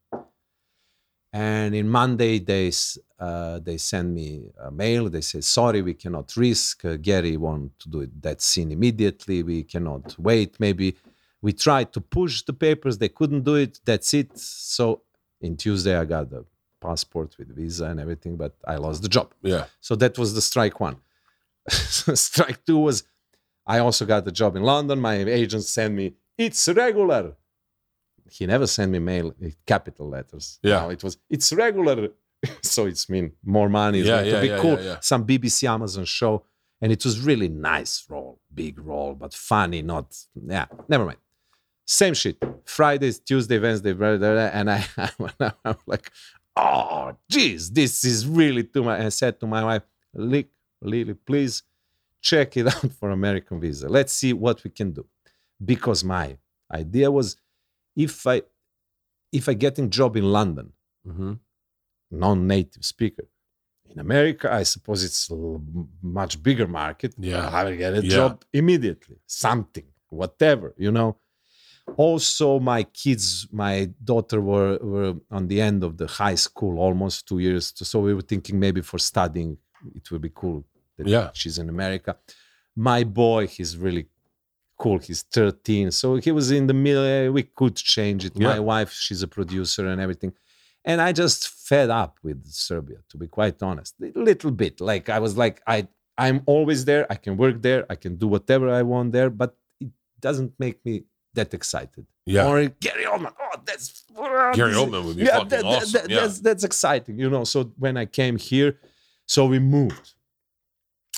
And in Monday, they uh, they send me a mail. They say, sorry, we cannot risk. Uh, Gary want to do it, that scene immediately. We cannot wait. Maybe we tried to push the papers. They couldn't do it. That's it. So in Tuesday, I got the passport with visa and everything, but I lost the job. Yeah. So that was the strike one. strike two was I also got the job in London. My agent sent me, it's regular. He never sent me mail with capital letters. Yeah. No, it was, it's regular. so it's mean more money. Yeah, yeah, to be yeah, cool. yeah, yeah. Some BBC Amazon show. And it was really nice role, big role, but funny, not, yeah, never mind. Same shit. Fridays, Tuesday, Wednesday, blah, blah, blah, and I, I'm like, oh, geez, this is really too much. And I said to my wife, Lick, Lily, please check it out for American visa. Let's see what we can do. Because my idea was if I if I get a job in London, Mm-hmm. non-native speaker, in America, I suppose it's much bigger market. Yeah. I will get a Yeah. job immediately. Something, whatever, you know. Also, my kids, my daughter were were on the end of the high school, almost two years. So we were thinking maybe for studying, it would be cool that Yeah. she's in America. My boy, he's really cool. He's 13, so he was in the middle. uh, We could change it. My wife, she's a producer and everything. And I just fed up with Serbia, to be quite honest, a little bit. Like I was like, I, I'm always there. I can work there. I can do whatever I want there, but it doesn't make me that excited. Yeah. Or Gary Oldman. Oh, that's Gary Oldman would be fucking awesome, yeah. That's that's exciting, you know. So when I came here, so we moved,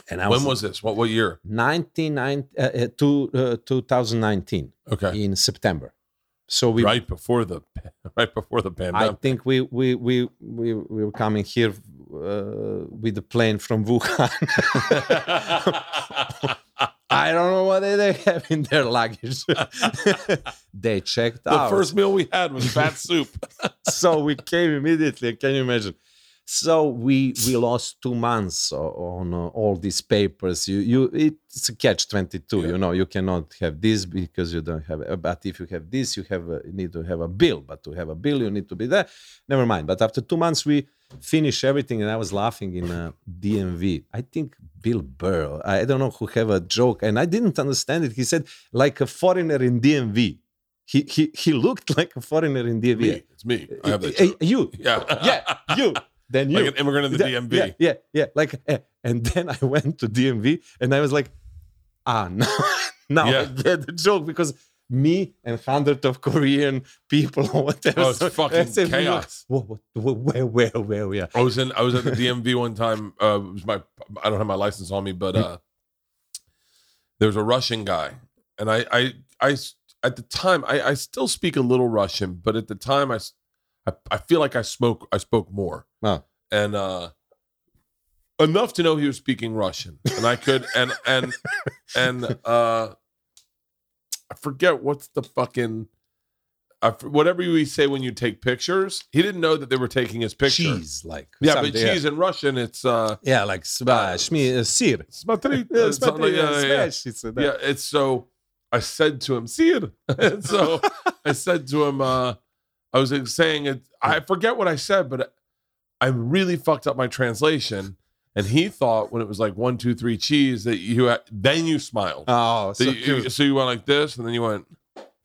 and I When was this? What what year? 99 uh, uh, to, uh, 2019 Okay. in September. So we, right before the right before the pandemic. I think we we we we, we were coming here uh, with the plane from Wuhan. I don't know what they have in their luggage. they checked out the first meal we had was fat soup. so we came immediately. Can you imagine? So we we lost two months on uh, all these papers. You you it's a catch twenty two. You know you cannot have this because you don't have. uh, But if you have this, you have a, you need to have a bill. But to have a bill, you need to be there. Never mind. But after two months, we finished everything, and I was laughing in uh, DMV. I think Bill Burr. I don't know who have a joke, and I didn't understand it. He said like a foreigner in DMV. He he he looked like a foreigner in DMV. me. It's me. I have that. Joke. you Yeah. yeah, you. Then you. like an immigrant in the Yeah, DMV. Yeah, yeah, yeah. Like, eh, and then I went to DMV and I was like, ah, now, now I Yeah. get the joke because me and hundred of Korean people or whatever. Oh, it's so- fucking I said, chaos. What, what, what, where, where, where we are? I was in I was at the DMV one time. Uh, it was my I don't have my license on me, but uh, there was a Russian guy, and I, I, I, at the time I, I still speak a little Russian, but at the time I I, I feel like I spoke I spoke more Oh. and uh, enough to know he was speaking Russian, and I could and and and uh, I forget what's the fucking. I f whatever you say when you take pictures, he didn't know that they were taking his picture. Cheese, like. Yeah, something, but cheese in Russian, it's uh, Yeah, like sma- shmi- uh, sir. смотри, Yeah, uh, something like- yeah, yeah, yeah. it's, uh, Yeah, it's so. I said to him, "Sir," and so I said to him, uh, I was saying it. I forget what I said, but I really fucked up my translation. And he thought when it was like one, two, three, cheese that you had, then you smiled. Oh, so you, so you went like this, and then you went,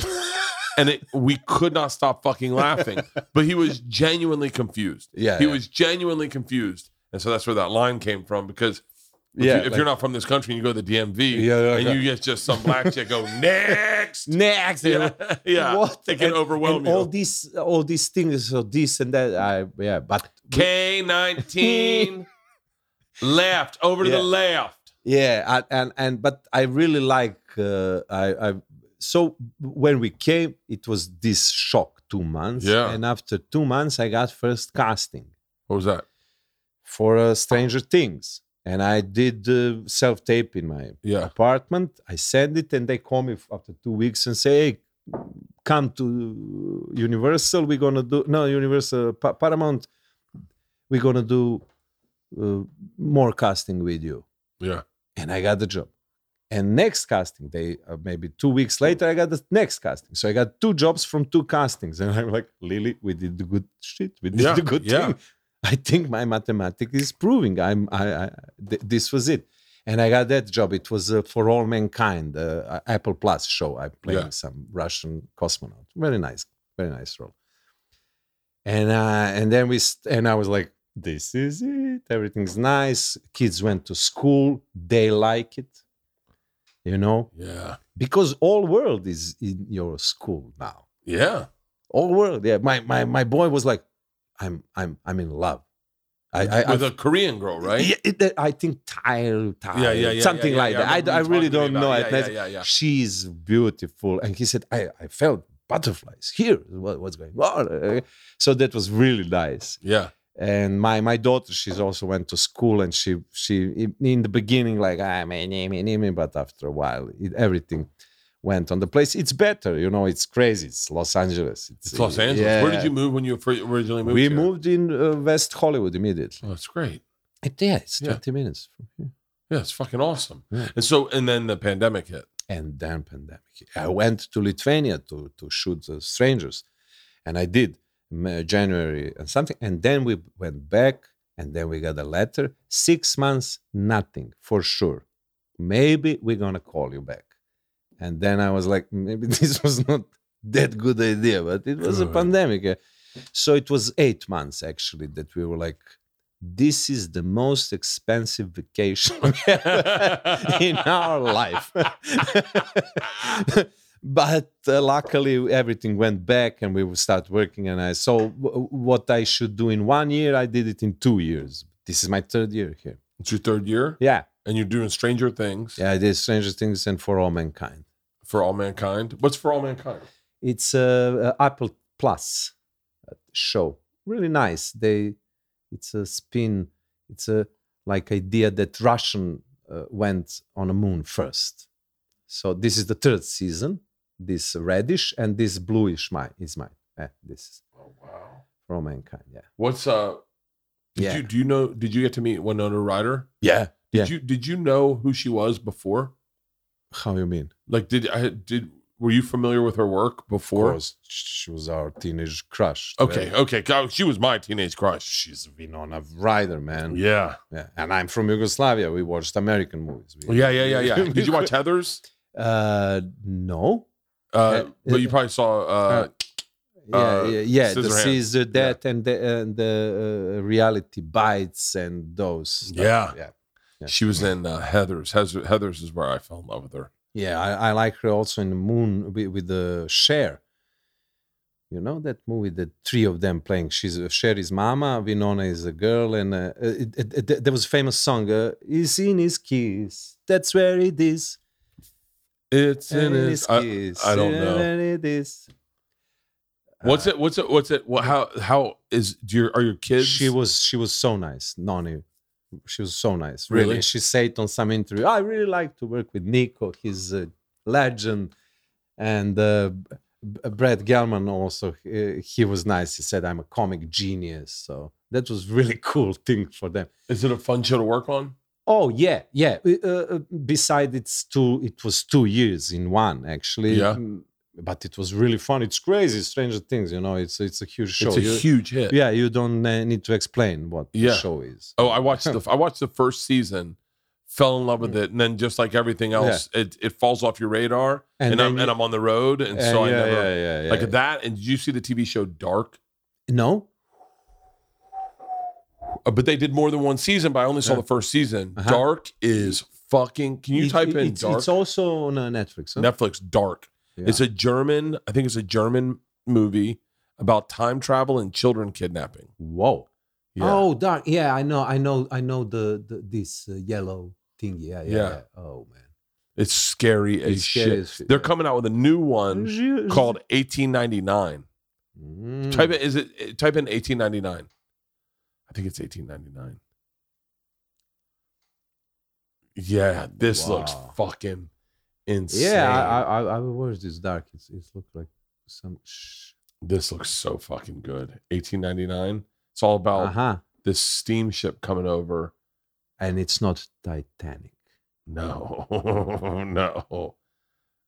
and it, we could not stop fucking laughing. But he was genuinely confused. Yeah, he yeah. was genuinely confused, and so that's where that line came from. Because if, Yeah, you, if like- you're not from this country and you go to the DMV, Yeah, and you get just some black chick go next, Next, yeah, yeah, What? they can And- overwhelm and you. All these, all these things, so this and that. I yeah, but K nineteen left over to Yeah. the left. yeah, and and, and but I really like. Uh, I I so when we came, it was this shock two months. Yeah. and after two months, I got first casting What was that? for uh, Stranger Things, and I did uh, self tape in my Yeah, apartment. I send it, and they call me after two weeks and say, "Hey, come to Universal. We're gonna do no Universal Pa- Paramount. We're gonna do uh, more casting with you." yeah. And I got the job. And next casting, they uh, maybe two weeks later, I got the next casting. So I got two jobs from two castings, and I'm like, Lily, we did the good shit. We did Yeah, the good yeah. thing. I think my mathematics is proving I'm. I, I th- this was it, and I got that job. It was uh, for all mankind, uh, Apple Plus show. I played Yeah. some Russian cosmonaut. Very nice, very nice role. And uh, and then we and I was like, this is it. Everything's nice. Kids went to school. They like it. You know, Yeah. because all world is in your school now. Yeah. All world. Yeah. My my my boy was like, I'm I'm I'm in love. I I, With I a Korean girl, right? yeah, it, I think Thai, Thai, Yeah, yeah, yeah, something yeah, yeah, like that. I, I really don't know. about it. it. Yeah, yeah, yeah, yeah. She's beautiful, and he said, "I, I felt butterflies here. What, what's going on?" So that was really nice. Yeah. And my my daughter, she's also went to school, and she she in the beginning like ah name, my name, but after a while, it, everything went on the place. It's better, you know. It's crazy. It's Los Angeles. It's Los Angeles. Where did you move when you originally moved? We here? moved in uh, West Hollywood immediately. Oh, that's great. It, yeah, it's Yeah. twenty minutes from here. Yeah, it's fucking awesome. Yeah. And so, and then the pandemic hit. and then pandemic. I went to Lithuania to to shoot the strangers, and I did January and something, and then we went back And then we got a letter. Six months, nothing for sure. Maybe we're gonna call you back. And then I was like, maybe this was not that good idea, but it was a pandemic. So it was eight months actually that we were like, this is the most expensive vacation we ever had in our life. but uh, luckily everything went back and we would start working and i so w- what i should do in one year i did it in two years. This is my third year here. It's your third year, yeah and you're doing Stranger Things yeah i did stranger things and for all mankind for All Mankind. What's for All Mankind? it's a, a apple plus uh, show really nice they it's a spin it's a like idea that russian uh, went on a moon first so this is the third season this reddish and this bluish mine is mine Eh, this is Oh wow. for all mankind yeah What's uh? Did Yeah. you do you know? Did you get to meet Winona Ryder? yeah Did yeah you did you know who she was before? how you mean Like, did I did? Were you familiar with her work of before? course she was our teenage crush Okay, okay. She was my teenage crush. she's Winona Ryder man Yeah. yeah and i'm from yugoslavia we watched american movies We- Yeah, yeah, yeah, yeah. Did you watch Heathers? uh no Uh, Uh, but you probably saw. Uh, yeah, uh, yeah, yeah. yeah The. Caesar that and the and the uh, reality bites and those. stuff. Yeah. yeah, yeah. she was in uh, Heathers. Heathers. Is where I fell in love with her. yeah. I, I like her also in the Moon with, with the Cher. You know that movie, the three of them playing. She's Cher is mama, Winona is a girl, and uh, it, it, it- there was a famous song. Uh, "Is in his kiss, that's where it is." It's in his. I, kiss, I don't know. It is. What's it? What's it? What's it? What? How? How is? Do your are your kids? She was she was so nice, Noni. She was so nice, Really? really. She said on some interview, "I really like to work with Nico. He's a legend." And uh, Brett Gelman also, uh, he was nice. He said, "I'm a comic genius." So that was really cool thing for them. Is it a fun show to work on? Oh yeah, yeah. Uh, uh, beside it's two, it was two years in one actually. Yeah. Mm, But it was really fun. It's crazy, Stranger Things. You know, it's it's a huge show. It's a You- huge hit. yeah, you don't uh, need to explain what Yeah. the show is. Oh, I watched the I watched the first season, fell in love with it, and then just like everything else, it, it falls off your radar, and, And I'm then and I'm on the road, and Uh, so I never yeah, yeah, yeah, like yeah. that. And did you see the TV show Dark? No, Uh, but they did more than one season, but I only saw Yeah. the first season. Uh-huh. Dark is fucking. Can you It- type in it's, Dark? It's also on uh, Netflix. Huh? Netflix Dark. Yeah. It's a German. I think it's a German movie about time travel and children kidnapping. Whoa. Yeah. Oh, dark. Yeah, I know. I know. I know the, the this uh, yellow thing. Yeah, yeah. Yeah. yeah. Oh man, It's scary as scary shit. as shit, They're yeah. coming out with a new one called 1899. Mm. Type it. Is it? Type in 1899. I think it's 1899. Yeah, this looks fucking insane. Yeah, I, I, I, watched this dark. It's, it's look like some. Sh- this looks so fucking good. 1899. It's all about uh huh. this steamship coming over. And it's not Titanic. No, no.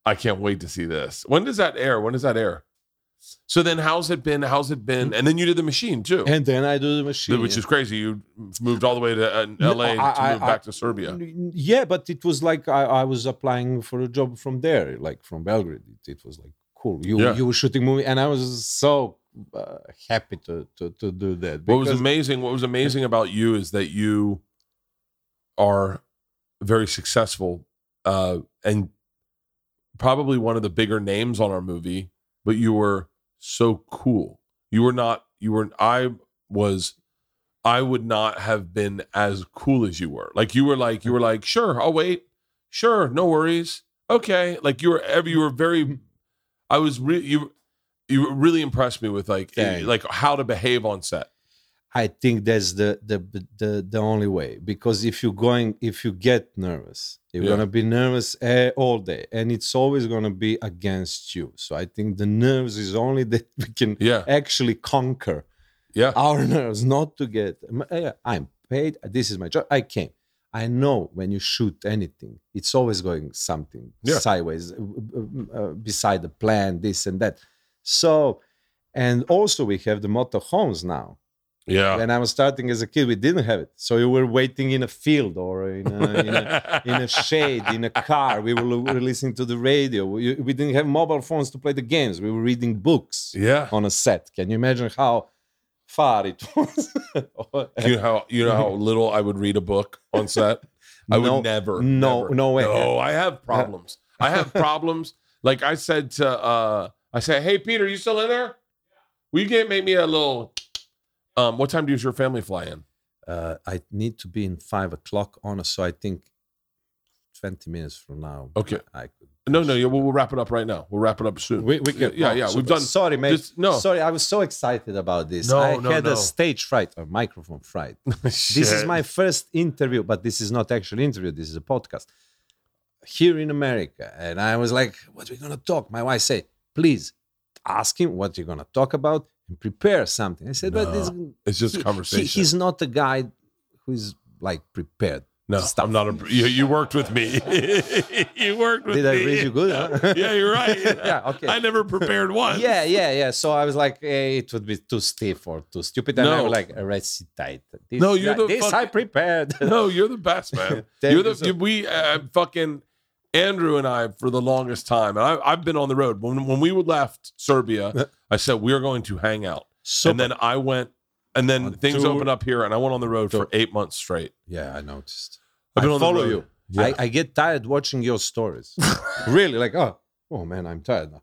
I can't wait to see this. When does that air? When does that air? So then, how's it been? How's it been? And then you did the machine too, And then I do the machine, which is crazy. You moved all the way to uh, No, LA I- to I- move I- back to Serbia. Yeah, but it was like I, I was applying for a job from there, like from Belgrade. It, it was like cool. You Yeah. you were shooting movie, and I was so uh, happy to, to to do that. What was amazing? What was amazing about you is that you are very successful uh, and probably one of the bigger names on our movie. But you were so cool. You were not. You were. I was. I would not have been as cool as you were. Like you were. Like you were. Like sure, I'll wait. Sure, no worries. Okay. Like you were. ever You were very. I was. Re- you. You really impressed me with like like how to behave on set. I think that's the, the the the only way because if you're going if you get nervous, you're Yeah. gonna be nervous eh, all day, and it's always gonna be against you. So I think the nerves is only that we can Yeah. actually conquer Yeah. our nerves, not to get. I'm paid. This is my job. I came. I know when you shoot anything, it's always going something Yeah. sideways, uh, uh, uh, beside the plan, this and that. So, and also we have the motorhomes now. Yeah. When I was starting as a kid, we didn't have it. So you were waiting in a field or in a, in a, in a shade, in a car. We were, we were listening to the radio. We, we didn't have mobile phones to play the games. We were reading books Yeah. on a set. Can you imagine how far it was? You know how you know how little I would read a book on set. I No, would never. no, never. no way. No, I have problems. I have problems. Like I said to, uh I said, "Hey, Peter, you still in there? Will you get make me a little? Um, what time does your family fly in? uh, I need to be in five o'clock on, so I think 20 minutes from now. Okay. I could. No, no, yeah, we'll, we'll wrap it up right now. We'll wrap it up soon. We, we can, yeah, yeah. so- We've done. Sorry, mate. Just- no. Sorry, I was so excited about this. No, I no, had no. a stage fright or microphone fright. this is my first interview, but this is not actually interview. This is a podcast here in America, and I was like, "What are we gonna talk?" My wife said, "Please ask him what you're gonna talk about and prepare something." I said, "But this." It's just he- conversation. he- he's not a guy who's like prepared. No, stuff. I'm not a. You, you worked with me. you worked with Did me. Did I read you good? huh? yeah, you're right. Yeah, okay. I never prepared one. yeah, yeah, yeah. So I was like, eh, it would be too stiff or too stupid. And I No. was like, recitate. This, No, you're the this I prepared. No, you're the best, man. You're the so- we uh, fucking Andrew and I for the longest time, and I, I've been on the road. When when we left Serbia, I said we are going to hang out, So and then I went, and then On things tour. opened up here, and I went on the road for eight months straight. yeah, I noticed. I've been I on the follow road. you. Yeah. I, I get tired watching your stories. really, like, oh, oh man, I'm tired now.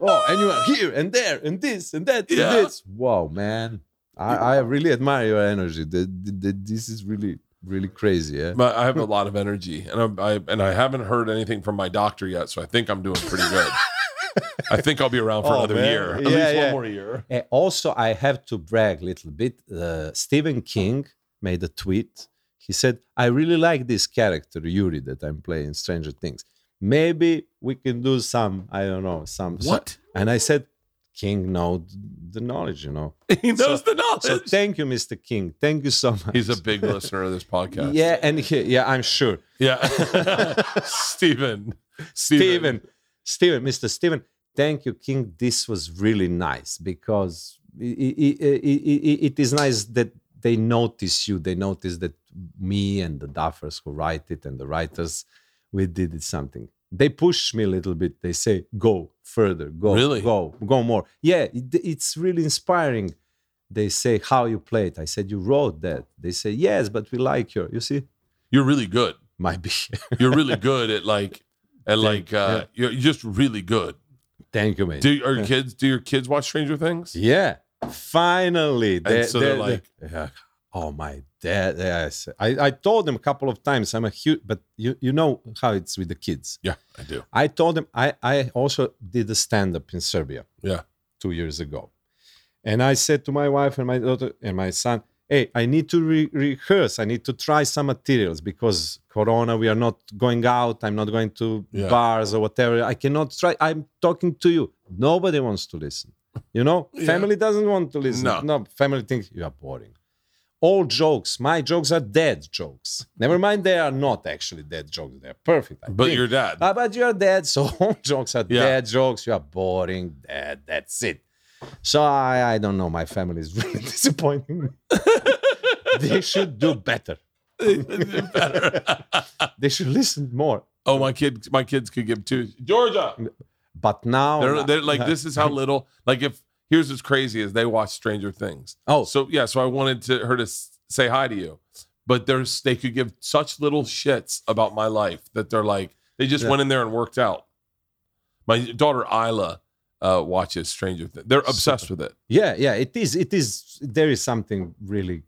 oh, and you are here and there and this and that Yeah. and this. Wow, man. I, I really admire your energy. The, the, the, this is really, really crazy. Yeah. But I have a lot of energy, and I, I and I haven't heard anything from my doctor yet, so I think I'm doing pretty good. I think I'll be around for Oh, another man. year, at Yeah, least yeah. one more year. Uh, also, I have to brag a little bit. Uh, Stephen King made a tweet. He said, I really like this character, Yuri, that I'm playing Stranger Things. Maybe we can do some, I don't know, some. What? and I said, King know the knowledge, you know. He knows the knowledge. So thank you, Mr. King. Thank you so much. He's a big listener of this podcast. Yeah, and he, yeah, I'm sure. yeah. Stephen, Stephen. Steven, Mr. Stephen, thank you, King. This was really nice because i- i- i- i- i- it is nice that they notice you. They notice that me and the duffers who write it and the writers, we did something. They push me a little bit. They say, go further, go, Really? go, go more. Yeah, it, it's really inspiring. They say, how you play it. I said, you wrote that. They say, yes, but we like your, you see, You're really good. might be. You're really good at like, at like, uh, you're you're just really good. Thank you, man. Do your kids? Do your kids watch Stranger Things? Yeah, finally. And so they're like- yeah. oh my Yes, I, I told them a couple of times. I'm a huge, but you you know how it's with the kids. Yeah, I do. I told them I I also did a stand up in Serbia Yeah. two years ago, and I said to my wife and my daughter and my son, "Hey, I need to re- rehearse. I need to try some materials because Corona. We are not going out. I'm not going to Yeah. bars or whatever. I cannot try. I'm talking to you. Nobody wants to listen. You know, Yeah. family doesn't want to listen. No. no, family thinks you are boring. All jokes, my jokes are dead jokes. Never mind, they are not actually dead jokes. They're perfect. I But think. you're dead. Ah, but you're dead, so all jokes are Yeah. dead jokes. You are boring, dead. That's it. So I, I don't know. My family is really disappointing me. they should do better. They should listen more. oh, my kids, my kids could give two. Georgia. But now, They're, they're like this is how little. Like if here's what's crazy is they watch Stranger Things. Oh. so yeah. So I wanted to her to s- say hi to you, but there's they could give such little shits about my life that they're like they just Yeah. went in there and worked out. My daughter Ila uh, watches Stranger Things. They're obsessed with it. yeah, yeah. It is. It is. There is something really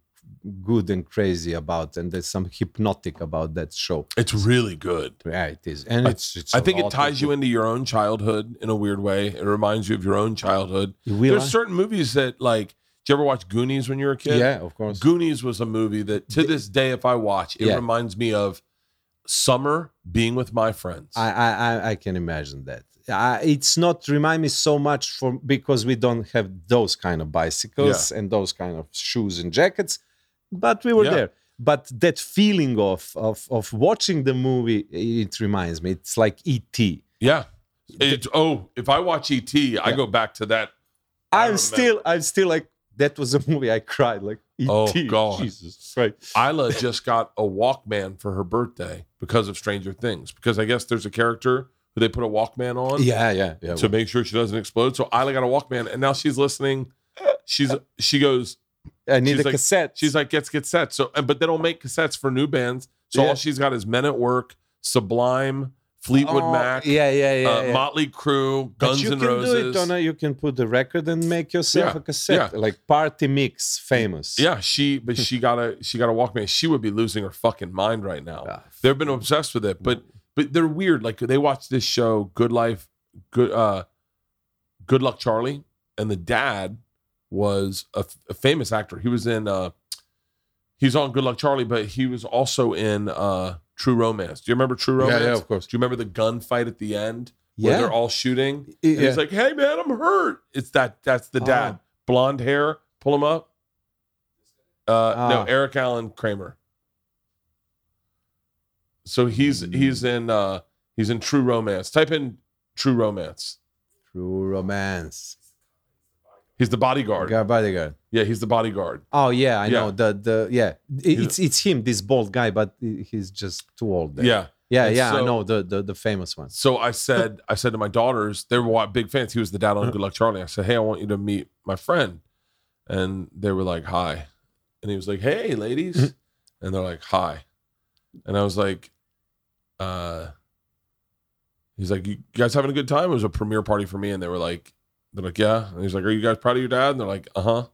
good and crazy about, and there's some hypnotic about that show. It's really good. Yeah, it is, and it's. it's I think it ties you into your own childhood in a weird way. It reminds you of your own childhood. Will, There's certain movies that like. Did you ever watch Goonies when you were a kid? Yeah, of course. Goonies was a movie that to this day, if I watch, it Yeah. reminds me of summer being with my friends. I, I I- I can imagine that. I, it's not remind me so much for because we don't have those kind of bicycles and those kind of shoes and jackets, but we were Yeah. there. But that feeling of of of watching the movie, it reminds me. It's like ET. yeah. It's, oh, if I watch ET, I go back to that. I'm still I'm still like that was a movie I cried like. Oh, E.T., God. Jesus right Ila just got a Walkman for her birthday because of Stranger Things. Because I guess there's a character who they put a Walkman on Yeah, yeah, yeah. to make sure she doesn't explode. So Ila got a Walkman, and now she's listening. She's she goes. I need she's a like- cassette. She's like gets cassettes. So but they don't make cassettes for new bands. So Yeah. all she's got is Men at Work, Sublime, Fleetwood Oh, Mac, Yeah, yeah, yeah. uh, yeah. Motley Crue, Guns you N' can Roses. do it on a, you can put the record and make yourself Yeah, a cassette, yeah. like party mix, famous. Yeah, she but she got a she got a Walkman. She would be losing her fucking mind right now. Ah, They've been obsessed with it, but but they're weird. Like they watch this show, Good Life, Good uh, Good Luck Charlie, and the dad was a, a famous actor. He was in uh, he's on Good Luck Charlie, but he was also in uh, True Romance. Do you remember True Romance? yeah, of course. Do you remember the gunfight at the end where Yeah. they're all shooting? And yeah. he's like, "Hey man, I'm hurt." It's that that's the dad, Oh. blonde hair. Pull him up. Uh, no, Ah. Eric Allen Kramer. So he's Hmm. he's in uh he's in True Romance. Type in True Romance. True romance. He's the bodyguard. Guy bodyguard. Yeah, he's the bodyguard. Oh yeah, I Yeah. know the the yeah. It's it's him, this bald guy, but he's just too old. There. Yeah. yeah, And yeah. I so- know the the the famous one. So I said I said to my daughters, they were wa- big fans. He was the dad on Good Luck Charlie. I said, "Hey, I want you to meet my friend," and they were like, "Hi," and he was like, "Hey, ladies," and they're like, "Hi," and I was like, "Uh." He's like, "You guys having a good time?" It was a premiere party for me, and they were like, "They're like, yeah." And he's like, "Are you guys proud of your dad?" And they're like, "Uh huh."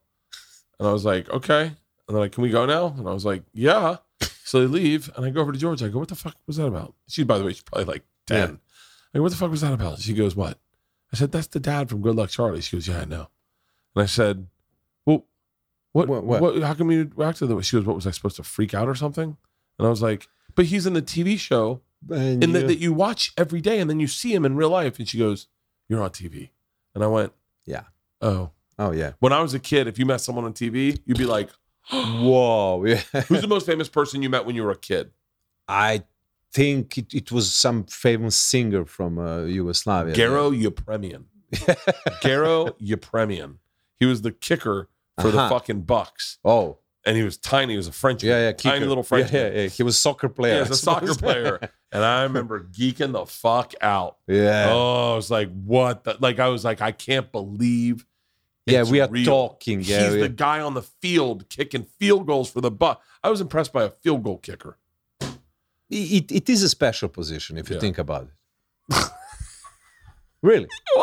And I was like, "Okay." And they're like, "Can we go now?" And I was like, "Yeah." So they leave, and I go over to George. I go, "What the fuck was that about?" She, by the way, she's probably like ten. Yeah. I go, "What the fuck was that about?" She goes, "What?" I said, "That's the dad from Good Luck Charlie." She goes, "Yeah, I know." And I said, "Well, what? What- What? what? how come you reacted that way?" She goes, "What was I supposed to freak out or something?" And I was like, "But he's in the TV show And and that, you- that you watch every day, and then you see him in real life." And she goes, "You're on TV," and I went, Yeah. oh." oh yeah. When I was a kid, if you met someone on TV, you'd be like, Whoa. Yeah. "Who's the most famous person you met when you were a kid?" I think it, it was some famous singer from uh, Yugoslavia. Garo Yepremian. Garo Yepremian. He was the kicker for the Uh-huh. fucking Bucs, Oh, and he was tiny. He was a French, yeah, yeah. tiny little French. Yeah, yeah, yeah. He was a soccer player. Yeah, I as a soccer player. And I remember geeking the fuck out. yeah. Oh, I was like, what? The? Like, I was like, I can't believe. yeah, we are real. talking. Yeah, He's we- the guy on the field kicking field goals for the Buck. I was impressed by a field goal kicker. it, it is a special position if you Yeah. think about it. really?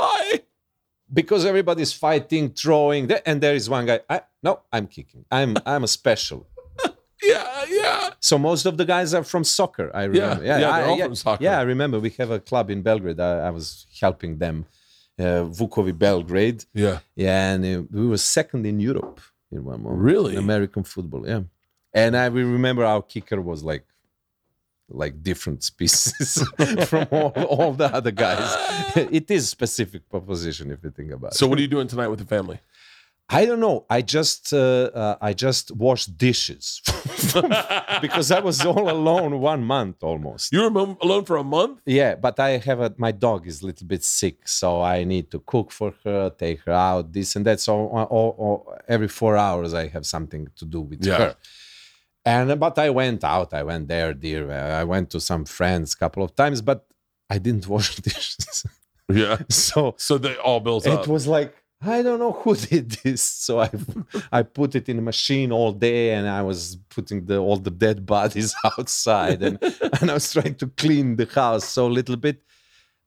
because everybody's fighting, throwing, and there is one guy. I, no, I'm kicking. I'm I'm a special. Yeah, yeah. So most of the guys are from soccer. I remember. yeah, they're I, all yeah, from soccer. Yeah, I remember. We have a club in Belgrade. I, I was helping them, uh, Vukovi Belgrade. Yeah. Yeah, and uh, we were second in Europe in one moment. Really? in American football. Yeah, and I will remember our kicker was like, like different species from all, all the other guys. it is specific proposition if you think about So, it. So what are you doing tonight with the family? I don't know. I just uh, uh, I just washed dishes because I was all alone one month almost. You were alone for a month? Yeah, but I have a my dog is a little bit sick, so I need to cook for her, take her out, this and that. So uh, all, all, every four hours I have something to do with Yeah. her. And but I went out, I went there, dear. uh, I went to some friends a couple of times, but I didn't wash dishes. Yeah. so So they all built up. it was like I don't know who did this. So I I put it in the machine all day, and I was putting the all the dead bodies outside, and and I was trying to clean the house so little bit.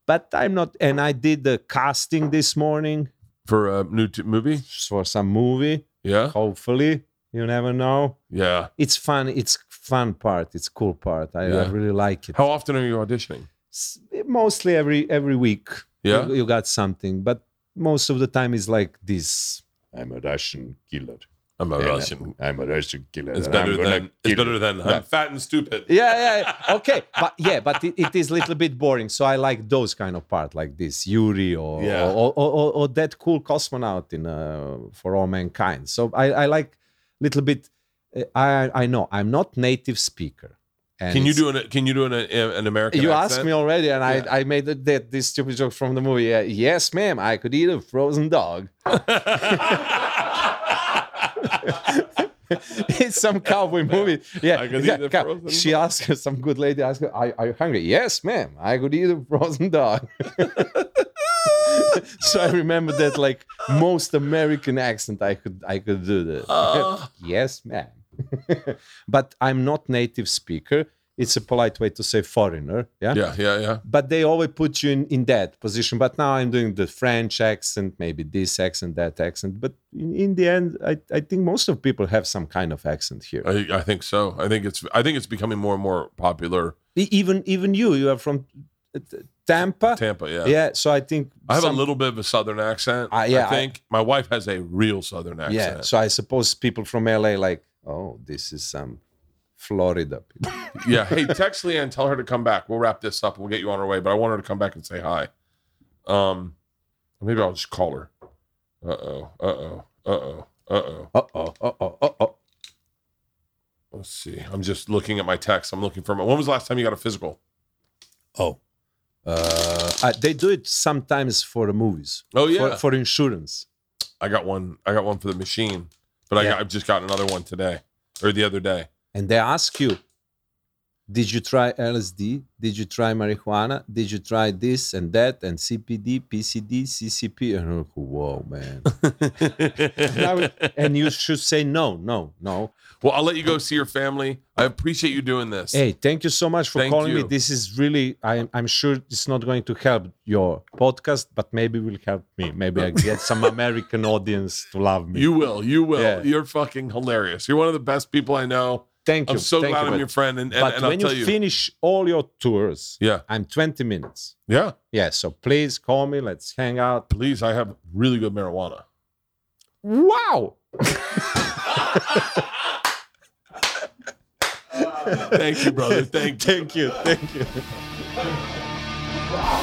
But I'm not. And I did the casting this morning for a new t- movie. for some movie. Yeah. Hopefully, you never know. Yeah. It's fun. It's fun part. It's cool part. I, I really like it. How often are you auditioning? S- Mostly every every week. Yeah. you, you got something, but most of the time is like this. I'm a Russian killer. I'm a And, Russian. I'm a Russian killer. It's better than it's better than I'm fat and stupid. Yeah, yeah, yeah. okay, but yeah, but it, it is a little bit boring. So I like those kind of part, like this Yuri or Yeah. or, or, or, or that cool cosmonaut in uh, for all mankind. So I, I like little bit. uh, I I know I'm not native speaker. And Can you do an Can you do an an American? You accent? asked me already, and Yeah. I I made that, that this stupid joke from the movie. Uh, yes, ma'am, I could eat a frozen dog. it's some cowboy movie. Yeah, I could yeah, cow- she asked her, some good lady asked her, are, are you hungry? Yes, ma'am. I could eat a frozen dog. so I remember that like most American accent I could I could do that. Ah. yes, ma'am. but I'm not native speaker. It's a polite way to say foreigner. Yeah. Yeah, yeah, yeah. But they always put you in, in that position. But now I'm doing the French accent, maybe this accent, that accent. But in, in the end, I, I think most of people have some kind of accent here. I, I think so. I think it's I think it's becoming more and more popular. E- even even you, you are from uh, T- Tampa. Tampa, yeah. Yeah, so I think I have some- a little bit of a southern accent. Ah, yeah, I think my wife has a real southern accent. Yeah, so I suppose people from LA like, oh, this is some Florida people. yeah. Hey, text LeeAnn, tell her to come back. We'll wrap this up. We'll get you on our way. But I want her to come back and say hi. Um, maybe I'll just call her. Uh oh. Uh oh. Uh oh. Uh oh. Uh oh, uh oh, uh oh. Let's see. I'm just looking at my text. I'm looking for my. When was the last time you got a physical? Oh. Uh, they do it sometimes for the movies. Oh yeah. For, for insurance. I got one. I got one for the machine, but I got, I've just got another one today or the other day. And they ask you, did you try LSD? Did you try marijuana? Did you try this and that and CPD, PCD, CCP? And I'm like, whoa, man. and, would- and you should say no, no, no. Well, I'll let you go see your family. I appreciate you doing this. Hey, thank you so much for Thank calling me. This is really, I'm, I'm sure it's not going to help your podcast, but maybe will help me. Maybe I get some American audience to love me. You will. You will. Yeah. You're fucking hilarious. You're one of the best people I know. Thank you. I'm so thank glad you, I'm but- your friend. And, and, But and I'll when tell you, you. finish all your tours, yeah. I'm 20 minutes. Yeah. Yeah, so please call me. Let's hang out. Please, I have really good marijuana. Wow. Thank you, brother. Thank you. Thank you. Thank you.